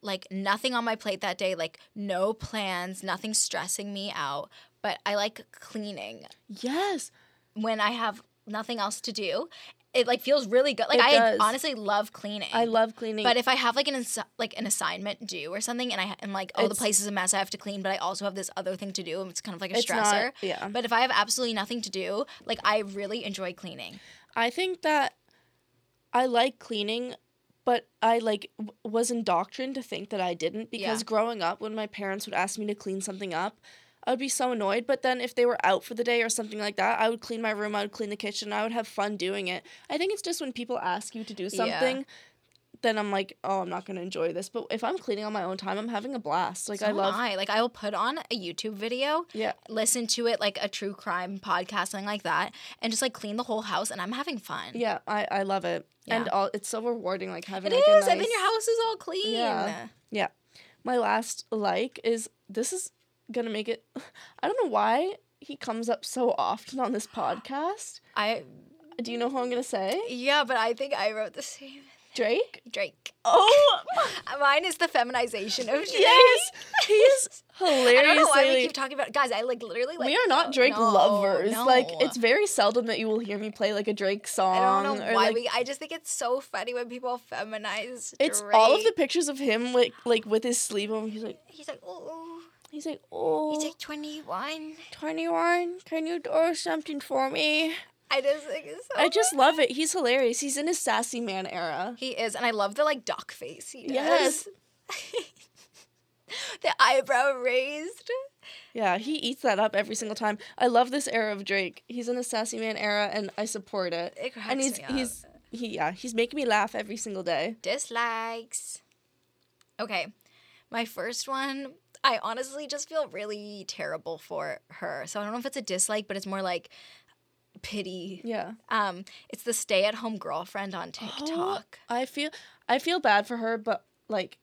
like nothing on my plate that day, like no plans, nothing stressing me out, but I like cleaning Yes. when I have nothing else to do. It like feels really good. Like It I does. honestly love cleaning. I love cleaning. But if I have like an like an assignment due or something, and I and like oh the place is a mess, I have to clean, but I also have this other thing to do, and it's kind of like a It's not- stressor. yeah. But if I have absolutely nothing to do, like I really enjoy cleaning. I think that I like cleaning, but I like w- was indoctrined to think that I didn't because Yeah. growing up, when my parents would ask me to clean something up, I would be so annoyed. But then if they were out for the day or something like that, I would clean my room, I would clean the kitchen, I would have fun doing it. I think it's just when people ask you to do Yeah. Then I'm like, oh, I'm not gonna enjoy this. But if I'm cleaning on my own time, I'm having a blast. Like So I love, I like I will put on a YouTube video, yeah, listen to it like a true crime podcast, something like that, and just like clean the whole house, and I'm having fun. yeah, I I love it, and all it's so rewarding. Like having It like, is, a and then your house is all clean. Yeah. Yeah. My last like is this is gonna make it (laughs) I don't know why he comes up so often on this (gasps) podcast. I Do you know who I'm gonna say? yeah, but I think I wrote the same. Drake? Drake. Oh (laughs) Mine is the feminization of Drake. yes! He is (laughs) I don't know why we keep talking about guys. I like literally like we are not Drake no, lovers. no. Like it's very seldom that you will hear me play like a Drake song. I don't know or, why like, we. I just think it's so funny when people feminize. Drake. It's Drake. all of the pictures of him like like with his sleeve on. He's like He's like, oh, he's like oh he's like twenty one. 21 can you do something for me I just think it's so. i just love it he's hilarious he's in his sassy man era He is, and I love the like duck face he does. Yes. (laughs) the eyebrow raised. Yeah, he eats that up every single time. I love this era of Drake. He's in a sassy man era, and I support it. It cracks and he's me up. he's he yeah he's making me laugh every single day. Dislikes. Okay, my first one. I honestly just feel really terrible for her. So I don't know if it's a dislike, but it's more like pity. Yeah, Um, it's the stay-at-home girlfriend on (gasps) TikTok. I feel I feel bad for her, but like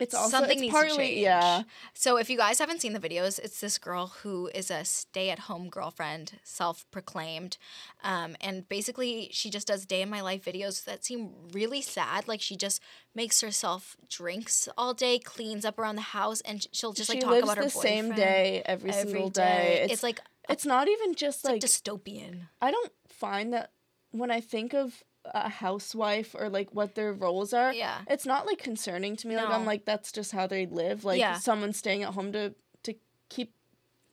It's also something it's needs partly to change. yeah. So if you guys haven't seen the videos, it's this girl who is a stay-at-home girlfriend, self-proclaimed, um, and basically she just does day in my life videos that seem really sad. Like she just makes herself drinks all day, cleans up around the house, and she'll just like she talk about her the same day every, every single day. day. It's, It's, like it's not even just it's like like dystopian. I don't find that when I think of a housewife or like what their roles are, Yeah. it's not like concerning to me. Like I'm like that's just how they live. Like Yeah. someone staying at home to to keep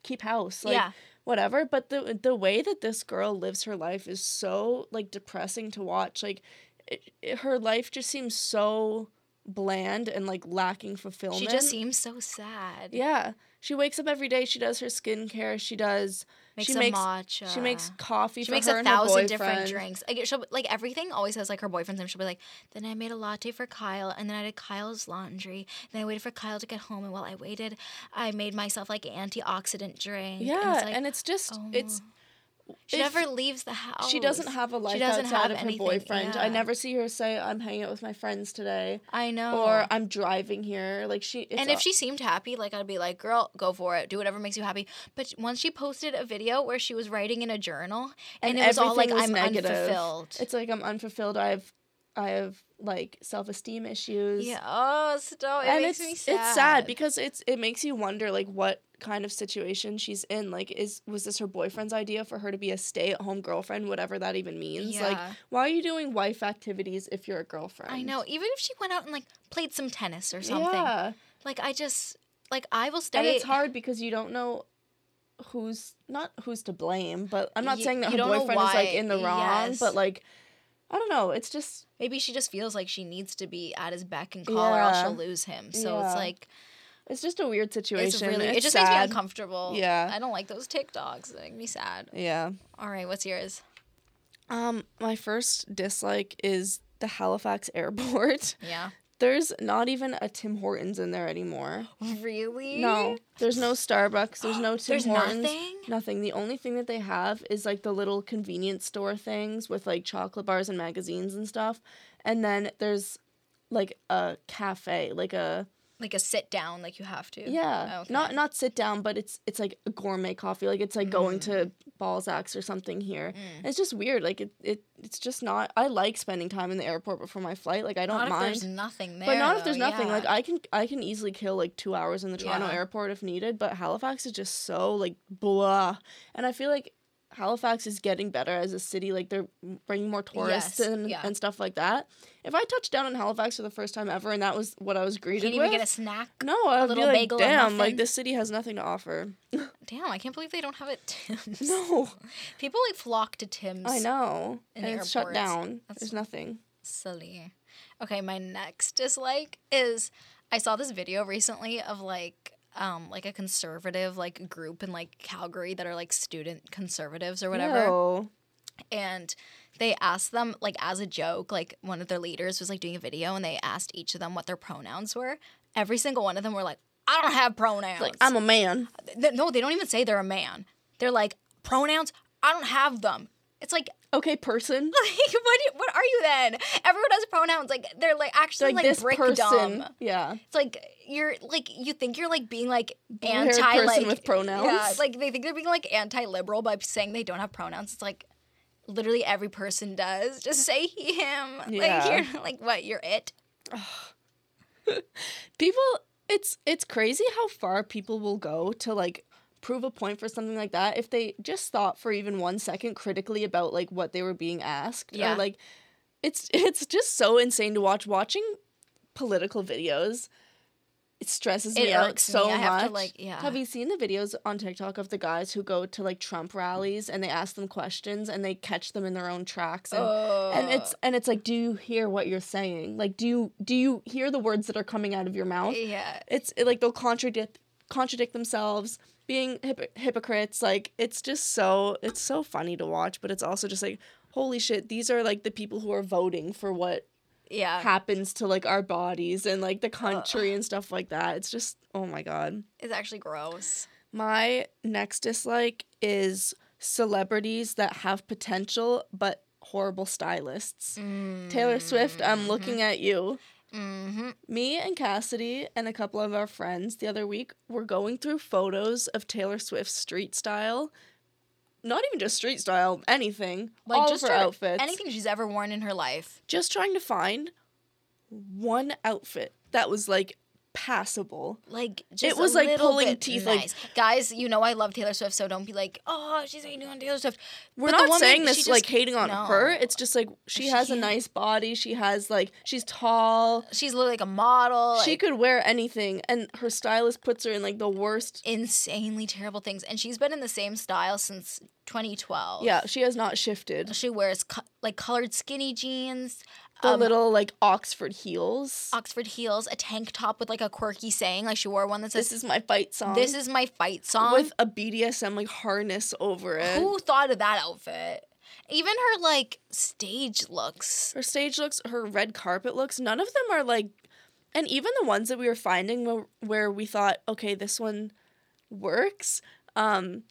keep house. Like Yeah. whatever. But the the way that this girl lives her life is so like depressing to watch. Like it, it- her life just seems so bland and like lacking fulfillment. She just seems so sad. Yeah. She wakes up every day. She does her skincare. She does. Makes she makes. matcha. She makes coffee She for makes a and thousand different drinks. Like she'll like everything always has like her boyfriend's name. She'll be like, then I made a latte for Kyle, and then I did Kyle's laundry. Then I waited for Kyle to get home, and while I waited, I made myself like antioxidant drink. Yeah, and and it's, it's, just oh. it's. She if- never leaves the house. She doesn't have a life doesn't outside have of her anything, boyfriend. I never see her say, "I'm hanging out with my friends today," I know. or "I'm driving here." Like she. It's and if a- she seemed happy, like I'd be like, "Girl, go for it. Do whatever makes you happy." But once she posted a video where she was writing in a journal, and, it was all like, was "I'm negative. unfulfilled." It's like I'm unfulfilled. I have, I have like self esteem issues. yeah. Oh, stop! It and makes it's me sad. it's sad because it's it makes you wonder like what kind of situation she's in. Like, is was this her boyfriend's idea for her to be a stay at home girlfriend, whatever that even means? Like, why are you doing wife activities if you're a girlfriend? I know. Even if she went out and like played some tennis or something, Yeah, like I just like I will stay. and it's hard because you don't know who's not who's to blame. But I'm not You- saying that her boyfriend is like in the wrong. yes. But like, I don't know. It's just Maybe she just feels like she needs to be at his beck and call, or else she'll lose him. So Yeah. it's like it's just a weird situation. it's really it It's just makes me uncomfortable. Yeah. I don't like those TikToks. They make me sad. Yeah. All right, what's yours? Um, my first dislike is the Halifax (laughs) airport. Yeah. There's not even a Tim Hortons in there anymore. Really? No, there's no Starbucks. There's no (gasps) Tim There's Hortons. nothing? Nothing. The only thing that they have is like the little convenience store things with like chocolate bars and magazines and stuff. And then there's like a cafe, like a Like a sit down, like you have to. yeah, Okay. not not sit down, but it's it's like a gourmet coffee. Like it's like going Mm. to Balzac's or something here. And It's just weird. Like it, it it's just not. I like spending time in the airport before my flight. Like I don't Not if mind. there's nothing there. But not if there's nothing. yeah. Like I can I can easily kill like two hours in the Toronto Yeah. airport if needed. But Halifax is just so like blah, and I feel like Halifax is getting better as a city. Like they're bringing more tourists Yes, and yeah. and stuff like that. If I touched down in Halifax for the first time ever and that was what I was you greeted can't even with, get a snack. no, I would be little like, bagel damn, like this city has nothing to offer. (laughs) Damn, I can't believe they don't have it. Tim's. no, People like flock to Tim's. I know, and it's shut down. That's- There's nothing. silly. Okay, my next dislike is I saw this video recently of like um like a conservative like group in like Calgary that are like student conservatives or whatever. No. And they asked them like as a joke, like one of their leaders was like doing a video and they asked each of them what their pronouns were. Every single one of them were like, I don't have pronouns. Like I'm a man. No, they don't even say they're a man. They're like, pronouns, I don't have them. It's like Okay, person. (laughs) like what what are you then? Everyone has pronouns. Like they're like actually Like, like, this brick person. dumb. Yeah. It's like you're like you think you're like being like anti person like with pronouns. Yeah, like they think they're being like anti liberal by saying they don't have pronouns. It's like literally every person does. Just say he, him. Like Yeah. (laughs) you're like what, you're it. (sighs) people it's it's crazy how far people will go to like prove a point for something like that if they just thought for even one second critically about like what they were being asked Yeah. or like it's (laughs) it's just so insane to watch watching political videos it stresses It me out irks me. so much. have to, like- yeah. Have you seen the videos on TikTok of the guys who go to like Trump rallies and they ask them questions and they catch them in their own tracks and and it's oh. and it's like do you hear what you're saying like do you do you hear the words that are coming out of your mouth yeah. it's it, like they'll contradict contradict themselves being hypo- hypocrites like it's just so it's so funny to watch but it's also just like holy shit these are like the people who are voting for what Yeah. happens to like our bodies and like the country and stuff like that. It's just oh my god. It's actually gross. my next dislike is celebrities that have potential but horrible stylists. Mm. Taylor swift i'm looking mm-hmm. at you Mm-hmm. Me and Cassidy and a couple of our friends the other week were going through photos of Taylor Swift's street style. Not even just street style, anything. all just of her her- outfits. Anything she's ever worn in her life. Just trying to find one outfit that was like passable. Like just was like pulling teeth, like- guys, you know I love Taylor Swift, so don't be like, oh, she's hating on Taylor Swift. We're But not woman, saying this just- like hating on no. her. It's just like she, She has a nice body. She has like she's tall. She's like a model. she like, could wear anything, and her stylist puts her in like the worst. insanely terrible things, and she's been in the same style since 2012. Yeah, she has not shifted. She wears co- like colored skinny jeans, The um, little like Oxford heels. Oxford heels, a tank top with like a quirky saying. Like she wore one that says, This is my fight song. "This is my fight song." with a BDSM like harness over it. Who thought of that outfit? Even her like stage looks. Her stage looks, her red carpet looks, none of them are like, and even the ones that we were finding where, where we thought, okay, this one works. Um,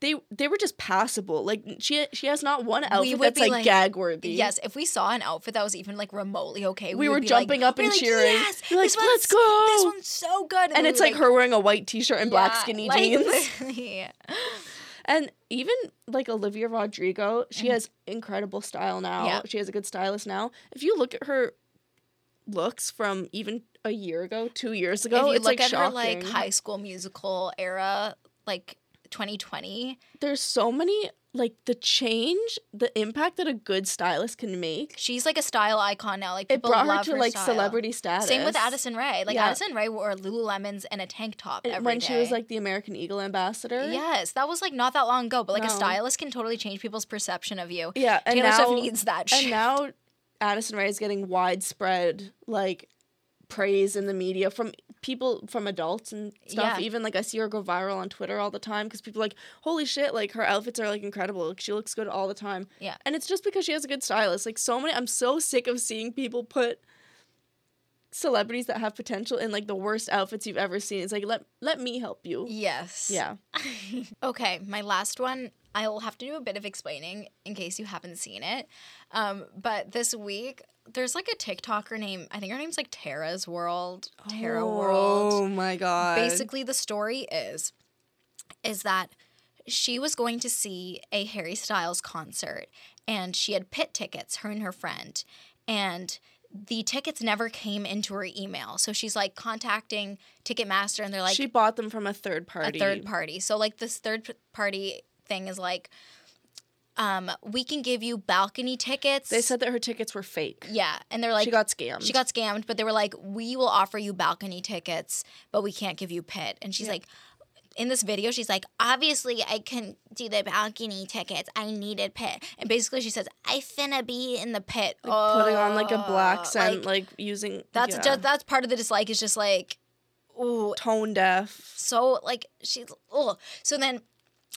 they they were just passable. Like she she has not one outfit that's like, like- gag worthy. Yes, if we saw an outfit that was even like remotely okay, We would were jumping like, up and we're like, cheering. Yes, We're like, this "Let's go!" This one's so good, and we it's like, her wearing a white t-shirt and black skinny like, jeans. literally. (laughs) (laughs) And even like Olivia Rodrigo, she Mhm. has incredible style now. Yeah. She has a good stylist now. If you look at her looks from even a year ago, two years ago, if you it's look like at shocking. her like High School Musical era, like 2020, There's so many like the change, the impact that a good stylist can make. she's like a style icon now. Like It brought her to like style. celebrity status. Same with Addison Rae. Like Yeah. Addison Rae wore Lululemons and a tank top And when she was like the American Eagle ambassador. Yes, that was like not that long ago, but like No. a stylist can totally change people's perception of you. Yeah, and Taylor now Swift needs that. and now Addison Rae is getting widespread like praise in the media from people from adults and stuff. Yeah. Even like I see her go viral on Twitter all the time because people are like, holy shit, like her outfits are like incredible. Like she looks good all the time. Yeah. and it's just because she has a good stylist. Like so many, I'm so sick of seeing people put celebrities that have potential in like the worst outfits you've ever seen. It's like let let me help you. yes. Yeah. (laughs) Okay, my last one. I'll have to do a bit of explaining in case you haven't seen it. Um, but this week, there's like a TikToker name. I think her name's like Tara's World. Tara oh World. Oh my god. Basically, the story is is that she was going to see a Harry Styles concert, and she had pit tickets. Her and her friend, and the tickets never came into her email. So she's like contacting Ticketmaster, and they're like, she bought them from a third party. a third party. So like this third party thing is like, um, we can give you balcony tickets. They said that her tickets were fake. yeah, and they're like, she got scammed. she got scammed, but they were like, we will offer you balcony tickets, but we can't give you pit. And she's Yeah. like. In this video, she's like, obviously, I couldn't do the balcony tickets. I needed pit. And basically, she says, I finna be in the pit. like, putting on like a Uh, black scent, like, like, using that's yeah. just that's part of the dislike. Is just like, ooh, tone deaf. so like she's oh so then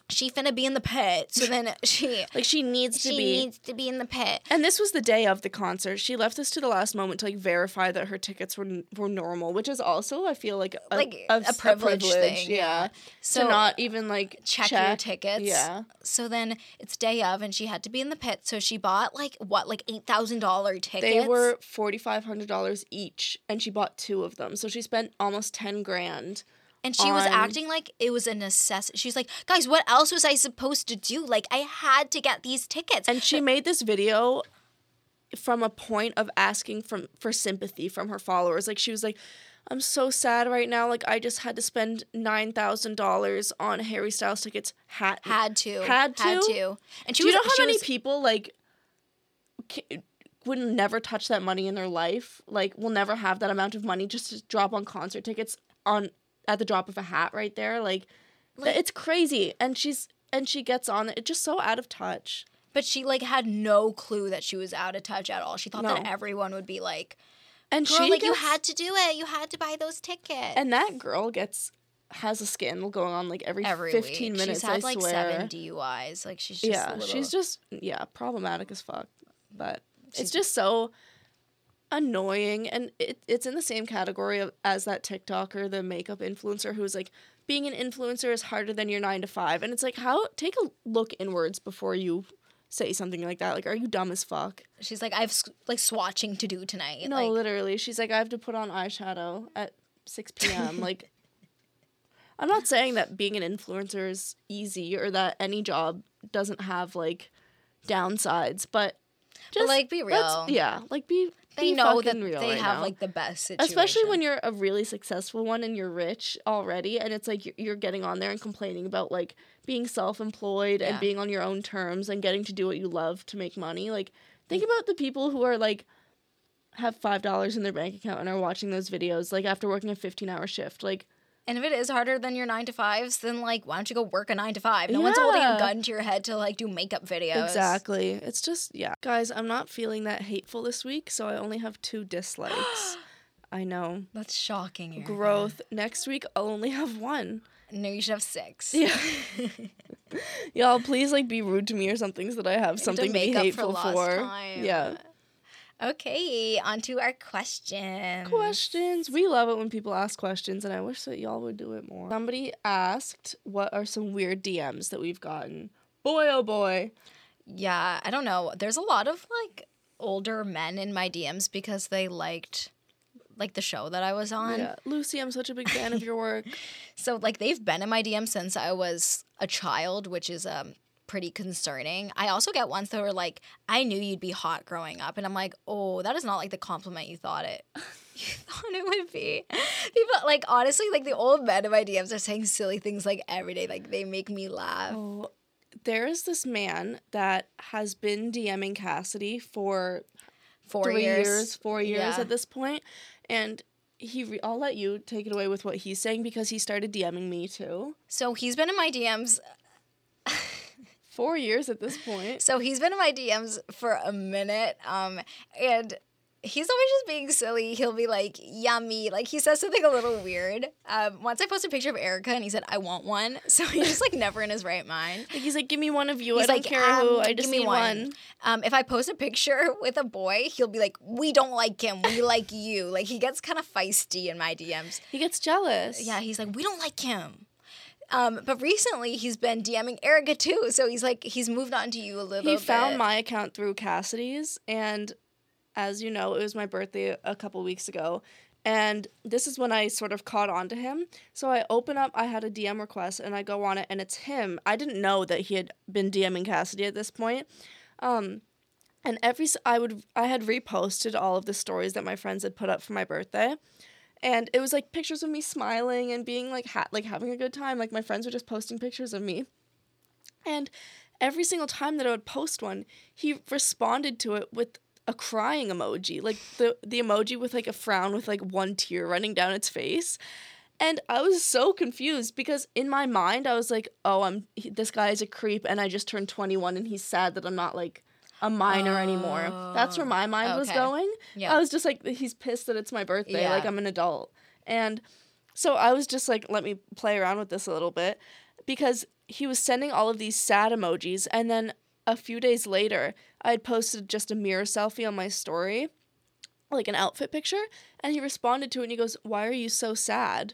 she finna be in the pit so then (laughs) she Like she needs to she be. needs to be in the pit and this was the day of the concert. She left this to the last moment to like verify that her tickets were were normal, which is also I feel like a, Like, a, a s- privilege thing, Yeah. yeah. So to not even like check, your tickets Yeah. so then it's day of and she had to be in the pit so she bought like what like $8000 tickets They were forty five hundred dollars each, and she bought two of them. So she spent almost ten grand. And she was acting like it was a necessity she's like guys what else was i supposed to do like i had to get these tickets And she made this video from a point of asking from for sympathy from her followers. Like she was like, "I'm so sad right now. Like I just had to spend nine thousand dollars on Harry Styles tickets. Had had to Had had to? to and she Do you know how many was- people like ca- would never touch that money in their life? Like will never have that amount of money just to drop on concert tickets on at the drop of a hat right there. Like, Like- it's crazy. And she's and she gets on it It's just so out of touch. But she like had no clue that she was out of touch at all. She thought that everyone would be like, And "Girl, she like you had to do it. You had to buy those tickets." And that girl gets has a scandal going on like every, every 15 week. minutes. she's had I like swear. seven DUIs. Like she's just yeah, a little, she's just yeah problematic as fuck. But She's- it's just so annoying, and it, it's in the same category of, as that TikToker, the makeup influencer, who's like being an influencer is harder than your nine to five, and it's like how take a look inwards before you say something like that. Like, are you dumb as fuck? She's like, I have like swatching to do tonight. No, like, literally. She's like, I have to put on eyeshadow at 6 p.m. (laughs) like, I'm not saying that being an influencer is easy or that any job doesn't have like downsides, but just like, be real. Yeah, like be. They know that real they right have now. like the best situation. Especially when you're a really successful one and you're rich already, and it's like you're- you're getting on there and complaining about like being self employed and being on your own terms and getting to do what you love to make money. Like, think about the people who are like, have $5 in their bank account and are watching those videos like after working a 15 hour shift. Like, And if it is harder than your nine to fives, then like, why don't you go work a nine to five? No one's holding a gun to your head to like do makeup videos. exactly. It's just, yeah. Guys, I'm not feeling that hateful this week, so I only have two dislikes. (gasps) I know. That's shocking. Erica. Growth. Next week, I'll only have one. No, you should have six. Yeah. (laughs) Y'all, please like be rude to me or something so that I have something to, be up for hateful lost for. time. Yeah. Okay, on to our questions. Questions. We love it when people ask questions, and I wish that y'all would do it more. Somebody asked, "What are some weird DMs that we've gotten?" Boy, oh boy. Yeah, I don't know. There's a lot of like older men in my DMs because they liked like the show that I was on. Yeah, Lucy, I'm such a big fan of your work. (laughs) So like they've been in my DM since I was a child, which is um pretty concerning. I also get ones that are like, I knew you'd be hot growing up. And I'm like, oh, that is not like the compliment you thought it (laughs) you thought it would be. People like honestly, like the old men in my DMs are saying silly things like every day. Like they make me laugh. Oh, there is this man that has been DMing Cassidy for Four three years. years, four years Yeah. at this point, and he. Re- I'll let you take it away with what he's saying because he started DMing me too. So he's been in my DMs Four years at this point. So he's been in my DMs for a minute, um, and he's always just being silly. He'll be like, "Yummy!" Like he says something a little weird. Um, once I posted a picture of Erica, and he said, "I want one." (laughs) So he's just like never in his right mind. Like he's like, give me one of you. He's I don't like, care who. um, I just give me one. one. Um, if I post a picture (laughs) with a boy, he'll be like, "We don't like him. We like you." Like he gets kind of feisty in my DMs. He gets jealous. Yeah, he's like, we don't like him. Um, but recently he's been DMing Erica too, so he's like, he's moved on to you a little bit. He bit. found my account through Cassidy's, and as you know, it was my birthday a couple weeks ago. And this is when I sort of caught on to him. So I open up, I had a DM request, and I go on it, and it's him. I didn't know that he had been DMing Cassidy at this point. Um, and every I would I had reposted all of the stories that my friends had put up for my birthday, and it was like pictures of me smiling and being like ha- like having a good time. Like my friends were just posting pictures of me, and every single time that I would post one, he responded to it with a crying emoji, like the the emoji with like a frown with like one tear running down its face. And I was so confused because in my mind I was like, "Oh, I'm this guy is a creep and I just turned 21 and he's sad that I'm not like a minor anymore." That's where my mind was going. Yeah. I was just like he's pissed that it's my birthday, Yeah. like I'm an adult. And so I was just like, let me play around with this a little bit because he was sending all of these sad emojis and then a few days later I had posted just a mirror selfie on my story, like an outfit picture, and he responded to it and he goes, "Why are you so sad?"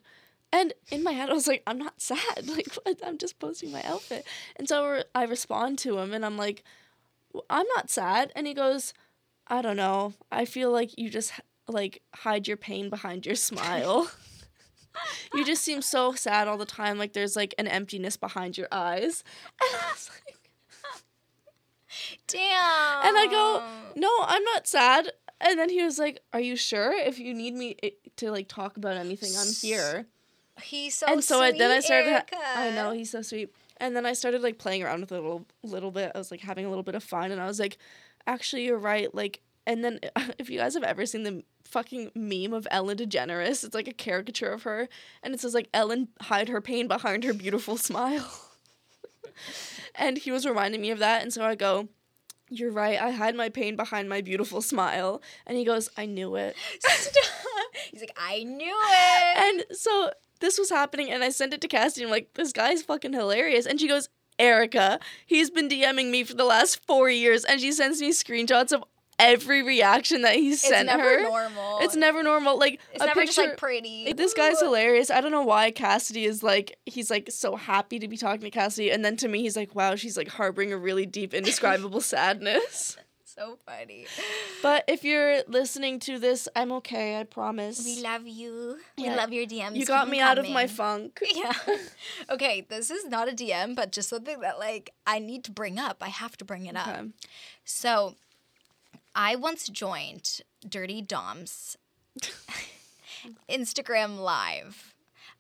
And in my head I was like, "I'm not (laughs) sad. Like what? I'm just posting my outfit." And so I respond to him and I'm like, "W- "I'm not sad." And he goes, "I don't know. I feel like you just like hide your pain behind your smile." (laughs) you just seem so sad all the time like there's like an emptiness behind your eyes (laughs) and i was like Damn. and i go no i'm not sad and then he was like are you sure if you need me eh, to like talk about anything i'm here He's so and so I, then i started Erica. i know he's so sweet and then i started like playing around with it a little, little bit i was like having a little bit of fun and i was like actually you're right like and then (laughs) if you guys have ever seen the fucking meme of ellen degeneres it's like a caricature of her and it says like ellen hide her pain behind her beautiful smile (laughs) and he was reminding me of that and so i go you're right i hide my pain behind my beautiful smile and he goes i knew it Stop. (laughs) He's like, I knew it. and so this was happening, and I sent it to Cassie. I'm like, this guy's fucking hilarious. And she goes, Erica, he's been DMing me for the last four years, and she sends me screenshots of every reaction that he sent her. It's never her. normal. It's never normal. Like It's a never picture. just like pretty. this guy's hilarious. I don't know why Cassidy is like he's like so happy to be talking to Cassidy, and then to me he's like, wow, she's like harboring a really deep, indescribable (laughs) sadness. So funny. But if you're listening to this, I'm okay. I promise. We love you. We love your DMs. you got me 'em out of my funk. (laughs) Yeah. okay, this is not a DM, but just something that like I need to bring up. I have to bring it up. Okay. So, I once joined Dirty Dom's (laughs) Instagram live.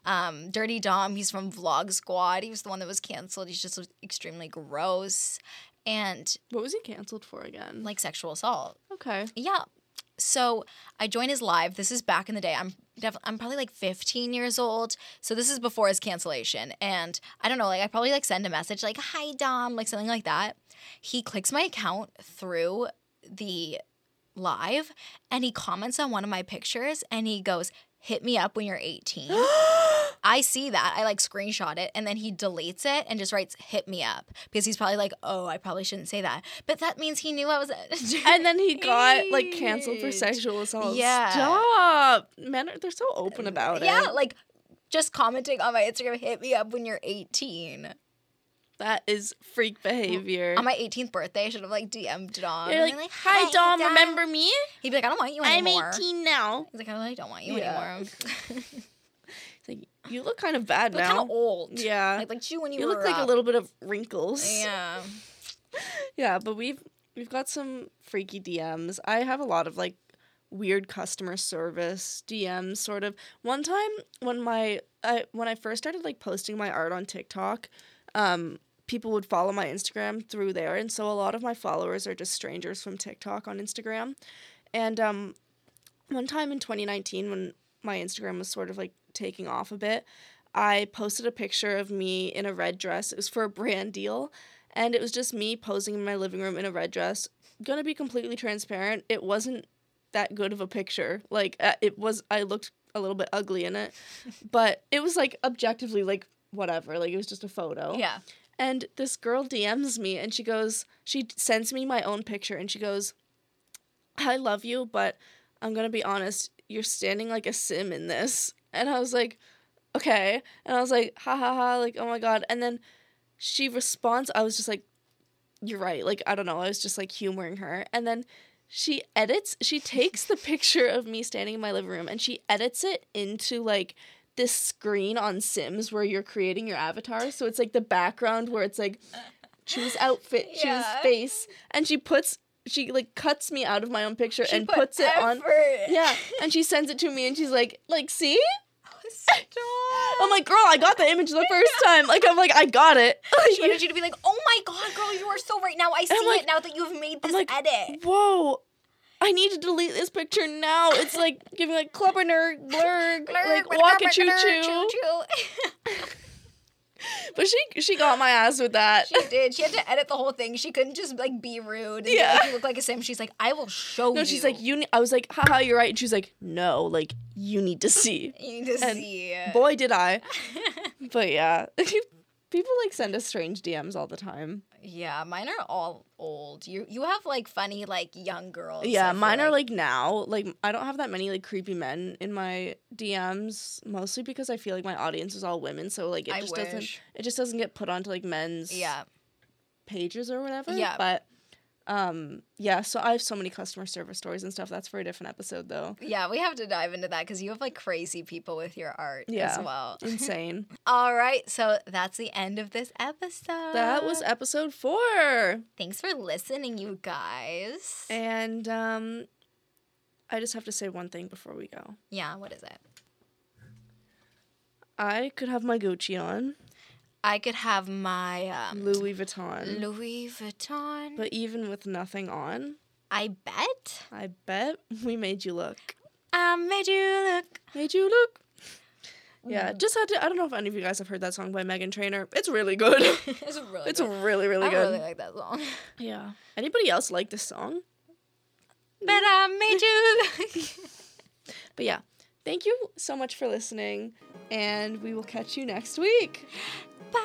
Um, Dirty Dom, he's from Vlog Squad. He was the one that was canceled. He's just extremely gross and What was he canceled for again? like sexual assault. okay. Yeah. So I joined his live. This is back in the day. I'm def- I'm probably like 15 years old. So this is before his cancellation. And I don't know, like I probably like send a message like, "Hi Dom," like something like that. He clicks my account through the live and he comments on one of my pictures and he goes, "Hit me up when you're 18." (gasps) (gasps) (gasps) I see that. I like screenshot it and then he deletes it and just writes hit me up because he's probably like, "Oh, I probably shouldn't say that." But that means he knew I was (laughs) And then he got like canceled for sexual assault. Yeah. Stop. Men are they're so open about Yeah, it. Yeah. Like just commenting on my Instagram, hit me up when you're 18. That is freak behavior. On my 18th birthday, I should have like DM'd Dom. You're like, been hi Dom, remember me? He'd be like, I don't want you anymore. I'm 18 now. He's like, I really don't want you Yeah. anymore. (laughs) (laughs) You look kind of bad You're kind now. of old. Yeah. Like, like you when you, you look like a little bit of wrinkles. Yeah. (laughs) Yeah, but we've we've got some freaky DMs. I have a lot of like weird customer service DMs sort of. One time when my I when I first started like posting my art on TikTok, um people would follow my Instagram through there and so a lot of my followers are just strangers from TikTok on Instagram. And um one time in 2019 when my Instagram was sort of like taking off a bit, I posted a picture of me in a red dress. It was for a brand deal and it was just me posing in my living room in a red dress. Gonna be completely transparent, it wasn't that good of a picture. Like uh, it was, I looked a little bit ugly in it, (laughs) but it was like objectively like whatever. Like it was just a photo. Yeah. And this girl DMs me and she goes, she sends me my own picture and she goes, I love you, but I'm gonna be honest, you're standing like a sim in this. And I was like, okay. And I was like, ha ha ha, like, oh my god. And then she responds, I was just like, you're right. Like, I don't know. I was just like humoring her. And then she edits, she takes the (laughs) picture of me standing in my living room and she edits it into like this screen on Sims where you're creating your avatar. So it's like the background where it's like choose outfit, (laughs) choose Yeah. face. And she puts, she like cuts me out of my own picture She and put puts it on. Yeah. And she sends it to me and she's like, like, see? (laughs) Stop. I'm like, girl, I got the image the first time. Like, I'm like, I got it. (laughs) She wanted (laughs) you to be like, oh my god, girl, you are so right now. I see like- it now that you've made this like, edit. whoa. I need to delete this picture now. It's like giving like clubber nerd blurg, like walk a choo choo. (laughs) But she she got my ass with that. She did. She had to edit the whole thing. She couldn't just like be rude. And yeah. Like, you look like a sim. She's like, I will show you. No, she's like, you. Ne-. I was like, haha, you're right. And she's like, no, like you need to see. (laughs) You need to and see. Boy, did I. (laughs) But yeah, people like send us strange DMs all the time. Yeah, mine are all old. You you have like funny like young girls. Yeah, mine are like now. Like I don't have that many like creepy men in my DMs, mostly because I feel like my audience is all women. So like it I just doesn't it just doesn't get put onto like men's Yeah. pages or whatever. Yeah. But um yeah, so I have so many customer service stories and stuff. That's for a different episode though. Yeah, we have to dive into that because you have like crazy people with your art as Yeah. well. Insane. (laughs) All right, so that's the end of this episode. that was episode four. Thanks for listening, you guys. And um I just have to say one thing before we go. yeah, what is it? I could have my Gucci on, I could have my um, Louis Vuitton. Louis Vuitton. but even with nothing on, I bet I bet (laughs) we made you look. I made you look. Made you look. Yeah, just had to. I don't know if any of you guys have heard that song by Meghan Trainor. It's really good. (laughs) it's (laughs) really it's good. really, really I good. I really like that song. yeah. Anybody else like this song? But I made you look. But yeah, thank you so much for listening, and we will catch you next week. 爸